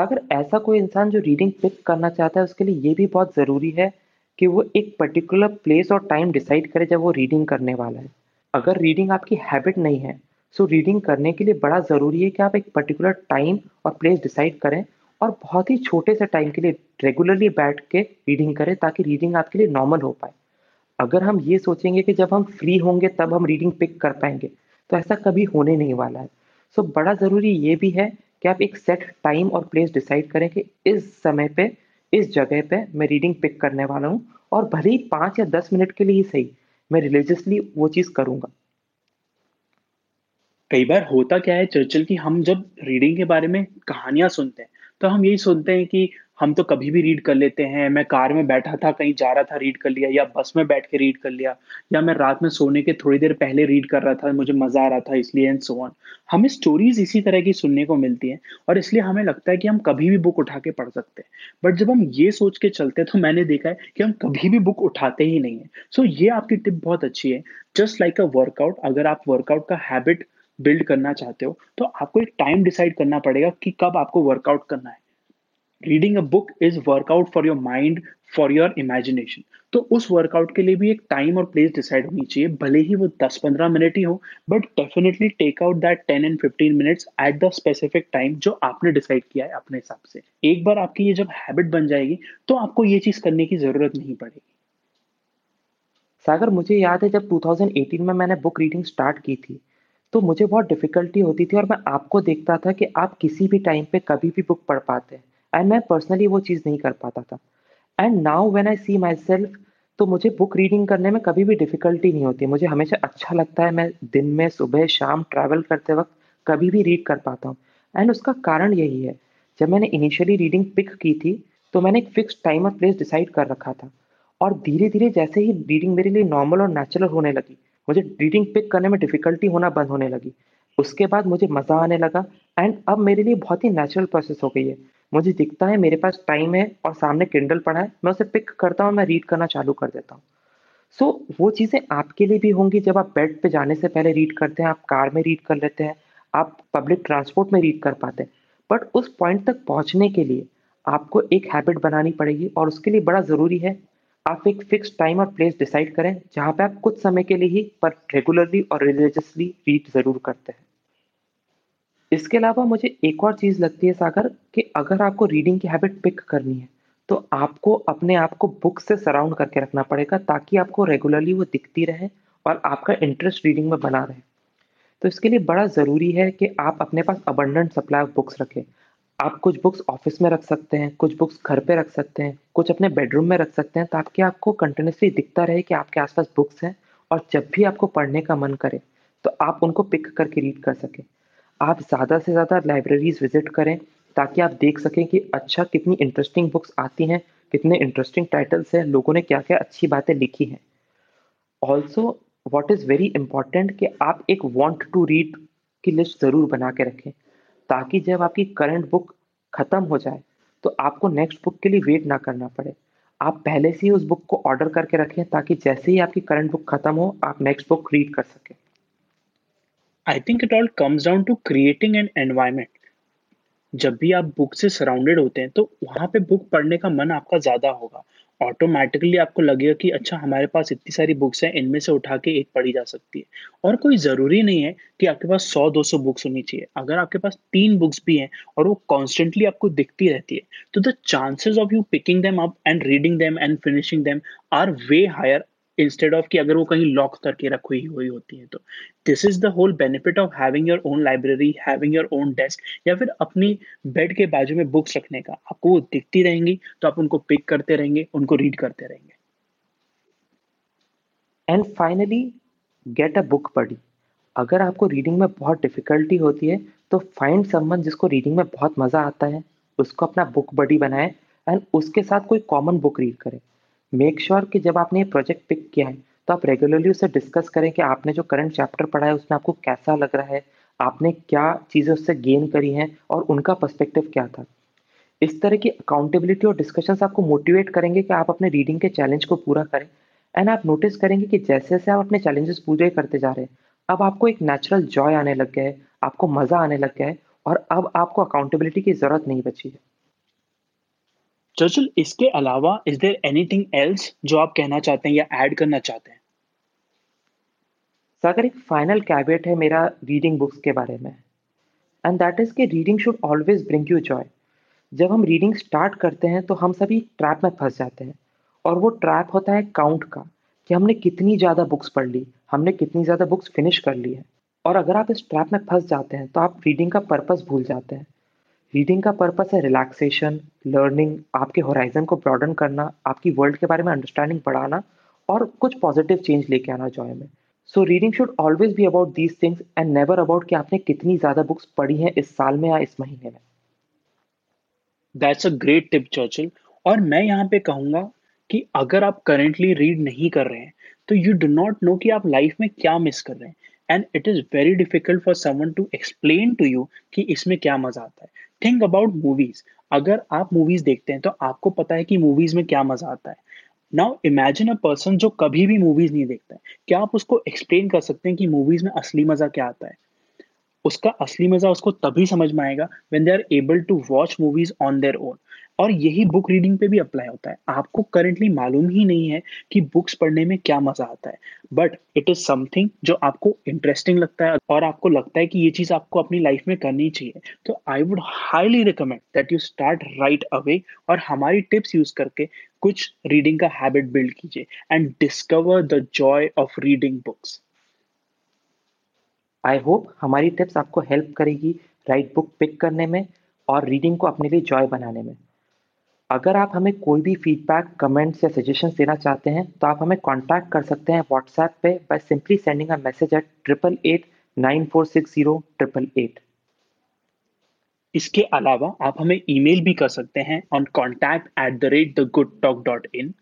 अगर ऐसा कोई इंसान जो रीडिंग पिक करना चाहता है, उसके लिए ये भी बहुत ज़रूरी है कि वो एक पर्टिकुलर प्लेस और टाइम डिसाइड करे जब वो रीडिंग करने वाला है। अगर रीडिंग आपकी हैबिट नहीं है सो रीडिंग करने के लिए बड़ा ज़रूरी है कि आप एक पर्टिकुलर टाइम और प्लेस डिसाइड करें और बहुत ही छोटे से टाइम के लिए रेगुलरली बैठ के रीडिंग करें ताकि रीडिंग आपके लिए नॉर्मल हो पाए। अगर हम ये सोचेंगे कि जब हम फ्री होंगे, तब हम रीडिंग पिक कर पाएँगे तो ऐसा कभी होने नहीं वाला है। सो so बड़ा ज़रूरी ये भी है कि आप एक सेट टाइम और प्लेस डिसाइड करें कि इस समय पे, इस जगह पे मैं रीडिंग पिक करने वाला हूँ और भले ही पाँच या दस मिनट के लिए ही सही, मैं रिलीजियसली वो चीज़ करूँगा। कई बार होता क्या है चर्चिल की हम जब रीडिंग के बारे में कहानियाँ सुनते हैं तो हम यही सुनते हैं कि हम तो कभी भी रीड कर लेते हैं। मैं कार में बैठा था कहीं जा रहा था रीड कर लिया या बस में बैठ के रीड कर लिया या मैं रात में सोने के थोड़ी देर पहले रीड कर रहा था मुझे मज़ा आ रहा था इसलिए एंड सो ऑन हमें स्टोरीज इसी तरह की सुनने को मिलती हैं और इसलिए हमें लगता है कि हम कभी भी बुक उठा के पढ़ सकते हैं। बट जब हम ये सोच के चलते हैं तो मैंने देखा है कि हम कभी भी बुक उठाते ही नहीं है। सो so, ये आपकी टिप बहुत अच्छी है। जस्ट लाइक अ वर्कआउट अगर आप वर्कआउट का हैबिट बिल्ड करना चाहते हो तो आपको एक टाइम डिसाइड करना पड़ेगा कि कब आपको वर्कआउट करना है। Reading a book is workout for your mind for your imagination तो उस वर्कआउट के लिए भी एक टाइम और प्लेस डिसाइड होनी चाहिए, भले ही वो 10-15 मिनट ही हो but definitely take out that 10 and 15 minutes at the specific time जो आपने डिसाइड किया है अपने हिसाब से। एक बार आपकी ये जब हैबिट बन जाएगी तो आपको ये चीज़ करने की ज़रूरत नहीं पड़ेगी। सागर, मुझे याद है जब 2018 में मैंने बुक रीडिंग स्टार्ट की थी तो मुझे बहुत डिफिकल्टी होती थी और मैं आपको देखता था कि आप किसी भी टाइम पे कभी भी बुक पढ़ पाते हैं। एंड मैं पर्सनली वो चीज़ नहीं कर पाता था। And now when I see myself तो मुझे बुक रीडिंग करने में कभी भी डिफ़िकल्टी नहीं होती। मुझे हमेशा अच्छा लगता है। मैं दिन में, सुबह, शाम ट्रैवल करते वक्त कभी भी रीड कर पाता हूँ। एंड उसका कारण यही है। जब मैंने इनिशियली रीडिंग पिक की थी तो मैंने एक फिक्स टाइम और प्लेस डिसाइड कर रखा था। और धीरे धीरे जैसे ही रीडिंग मेरे लिए नॉर्मल और नेचुरल होने लगी, मुझे रीडिंग पिक करने में डिफ़िकल्टी होना बंद होने लगी। उसके बाद मुझे मज़ा आने लगा। एंड अब मेरे लिए बहुत ही नेचुरल प्रोसेस हो गई है। मुझे दिखता है मेरे पास टाइम है और सामने किंडल पड़ा है। मैं उसे पिक करता हूँ मैं रीड करना चालू कर देता हूँ। सो so, वो चीज़ें आपके लिए भी होंगी जब आप बेड पे जाने से पहले रीड करते हैं आप कार में रीड कर लेते हैं आप पब्लिक ट्रांसपोर्ट में रीड कर पाते हैं। बट उस पॉइंट तक पहुँचने के लिए आपको एक हैबिट बनानी पड़ेगी और उसके लिए बड़ा ज़रूरी है आप एक फिक्स टाइम और प्लेस डिसाइड करें जहाँ पे आप कुछ समय के लिए ही पर रेगुलरली और रिलीजियसली रीड ज़रूर करते हैं। इसके अलावा मुझे एक और चीज़ लगती है सागर, कि अगर आपको रीडिंग की हैबिट पिक करनी है तो आपको अपने आप को बुक से सराउंड करके रखना पड़ेगा, ताकि आपको रेगुलरली वो दिखती रहे और आपका इंटरेस्ट रीडिंग में बना रहे। तो इसके लिए बड़ा ज़रूरी है कि आप अपने पास अबंडेंट सप्लाई ऑफ़ बुक्स रखें। आप कुछ बुक्स ऑफ़िस में रख सकते हैं, कुछ बुक्स घर पे रख सकते हैं, कुछ अपने बेडरूम में रख सकते हैं, ताकि आपको कंटिन्यूसली दिखता रहे कि आपके आसपास बुक्स हैं और जब भी आपको पढ़ने का मन करे तो आप उनको पिक करके रीड कर सकें। आप ज़्यादा से ज़्यादा लाइब्रेरीज विज़िट करें, ताकि आप देख सकें कि अच्छा कितनी इंटरेस्टिंग बुक्स आती हैं, कितने इंटरेस्टिंग टाइटल्स हैं, लोगों ने क्या क्या अच्छी बातें लिखी हैं। Also what is very important कि आप एक वॉन्ट टू रीड की लिस्ट ज़रूर बना के रखें, ताकि जब आपकी करंट बुक ख़त्म हो जाए तो आपको नेक्स्ट बुक के लिए वेट ना करना पड़े। आप पहले से ही उस बुक को ऑर्डर करके रखें, ताकि जैसे ही आपकी करंट बुक ख़त्म हो, आप नेक्स्ट बुक रीड कर सकें। I think it all comes down to creating an environment. जब भी आप बुक से सराउंडेड होते हैं तो वहाँ पे बुक पढ़ने का मन आपका ज़्यादा होगा। ऑटोमेटिकली आपको लगेगा कि अच्छा हमारे पास इतनी सारी बुक्स हैं, इनमें से उठा के एक पढ़ी जा सकती है। और कोई ज़रूरी नहीं है कि आपके पास सौ, दो सौ बुक्स होनी चाहिए। अगर आपके पास तीन बुक्स भी हैं और वो कॉन्स्टेंटली आपको दिखती रहती है तो the chances of you picking them up and reading them and finishing them are way higher instead of कि अगर वो कहीं लॉक करके रखी हुई होती है तो this is the whole benefit of having your own library having your own desk या फिर अपनी बेड के बाजू में बुक्स रखने का। आपको वो दिखती रहेंगी तो आप उनको पिक करते रहेंगे, उनको रीड करते रहेंगे। And finally get a book पढ़ी अगर आपको रीडिंग में बहुत डिफिकल्टी होती है तो फाइंड समवन जिसको रीडिंग में बहुत मज़ा आता है, उसको अपना बुक बडी बनाए एंड उसके साथ कोई कॉमन बुक रीड करें। मेक श्योर sure कि जब आपने ये प्रोजेक्ट पिक किया है तो आप रेगुलरली उससे डिस्कस करें कि आपने जो करंट चैप्टर पढ़ा है, उसमें आपको कैसा लग रहा है, आपने क्या चीज़ें उससे गेन करी हैं और उनका पर्सपेक्टिव क्या था। इस तरह की अकाउंटेबिलिटी और डिस्कशंस आपको मोटिवेट करेंगे कि आप अपने रीडिंग के चैलेंज को पूरा करें। एंड आप नोटिस करेंगे कि जैसे जैसे आप अपने चैलेंजेस पूरे करते जा रहे हैं, अब आपको एक नेचुरल जॉय आने लग गया है, आपको मज़ा आने लग गया है और अब आपको अकाउंटेबिलिटी की ज़रूरत नहीं बची है। चर्चिल, इसके अलावा इज़ देयर एनीथिंग एल्स जो आप कहना चाहते हैं या ऐड करना चाहते हैं? सागर, एक फाइनल कैबिट है मेरा रीडिंग बुक्स के बारे में। एंड दैट इज़ कि reading should always bring you joy जब हम रीडिंग स्टार्ट करते हैं तो हम सभी ट्रैप में फंस जाते हैं। और वो ट्रैप होता है काउंट का, कि हमने कितनी ज़्यादा बुक्स पढ़ ली, हमने कितनी ज़्यादा बुक्स फिनिश कर ली है। और अगर आप इस ट्रैप में फंस जाते हैं तो आप रीडिंग का पर्पस भूल जाते हैं। रीडिंग का पर्पस है रिलैक्सेशन लर्निंग आपके होराइजन को ब्रॉडन करना, आपकी वर्ल्ड के बारे में अंडरस्टैंडिंग बढ़ाना और कुछ पॉजिटिव चेंज लेके आना जॉय में। So reading should always be about these things and never about कि आपने कितनी ज़्यादा बुक्स पढ़ी हैं इस साल में या इस महीने में। That's a great tip Churchill और मैं यहाँ पे कहूँगा कि अगर आप करेंटली रीड नहीं कर रहे हैं तो यू डू नॉट नो कि आप लाइफ में क्या मिस कर रहे हैं। And it is very difficult for someone to explain to you कि इसमें क्या मज़ा आता है। Think about movies. अगर आप मूवीज़ देखते हैं तो आपको पता है कि मूवीज़ में क्या मज़ा आता है। नाउ इमेजिन अ पर्सन जो कभी भी मूवीज़ नहीं देखता है। क्या आप उसको एक्सप्लेन कर सकते हैं कि मूवीज़ में असली मज़ा क्या आता है? उसका असली मज़ा उसको तभी समझ में आएगा when they are able to watch movies on their own और यही बुक रीडिंग पे भी अप्लाई होता है। आपको करेंटली मालूम ही नहीं है कि बुक्स पढ़ने में क्या मज़ा आता है। बट इट इज़ समथिंग जो आपको इंटरेस्टिंग लगता है और आपको लगता है कि ये चीज़ आपको अपनी लाइफ में करनी चाहिए। तो I would highly recommend that you start right away और हमारी टिप्स यूज़ करके कुछ रीडिंग का हैबिट बिल्ड कीजिए and discover the joy of reading books I hope हमारी टिप्स आपको हेल्प करेगी राइट बुक पिक करने में और रीडिंग को अपने लिए जॉय बनाने में। अगर आप हमें कोई भी फीडबैक कमेंट्स या सजेशन देना चाहते हैं तो आप हमें कॉन्टैक्ट कर सकते हैं व्हाट्सएप पे by simply sending a message at triple eight nine four six zero triple eight इसके अलावा आप हमें ईमेल भी कर सकते हैं on contact at the rate the good talk dot in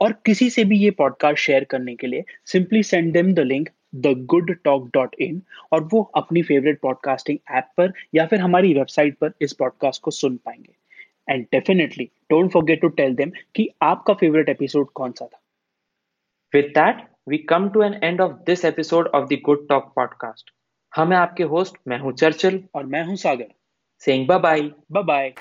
और किसी से भी ये पॉडकास्ट शेयर करने के लिए simply send them the link the good talk dot in और वो अपनी फेवरेट पॉडकास्टिंग ऐप पर या फिर हमारी वेबसाइट पर इस पॉडकास्ट को सुन पाएँगे। And definitely don't forget to tell them कि आपका फेवरेट एपिसोड कौन सा था। With that we come to an end of this episode of the good talk podcast हमें हैं आपके होस्ट मैं हूँ चर्चिल। और मैं हूँ Sagar. Saying bye bye bye bye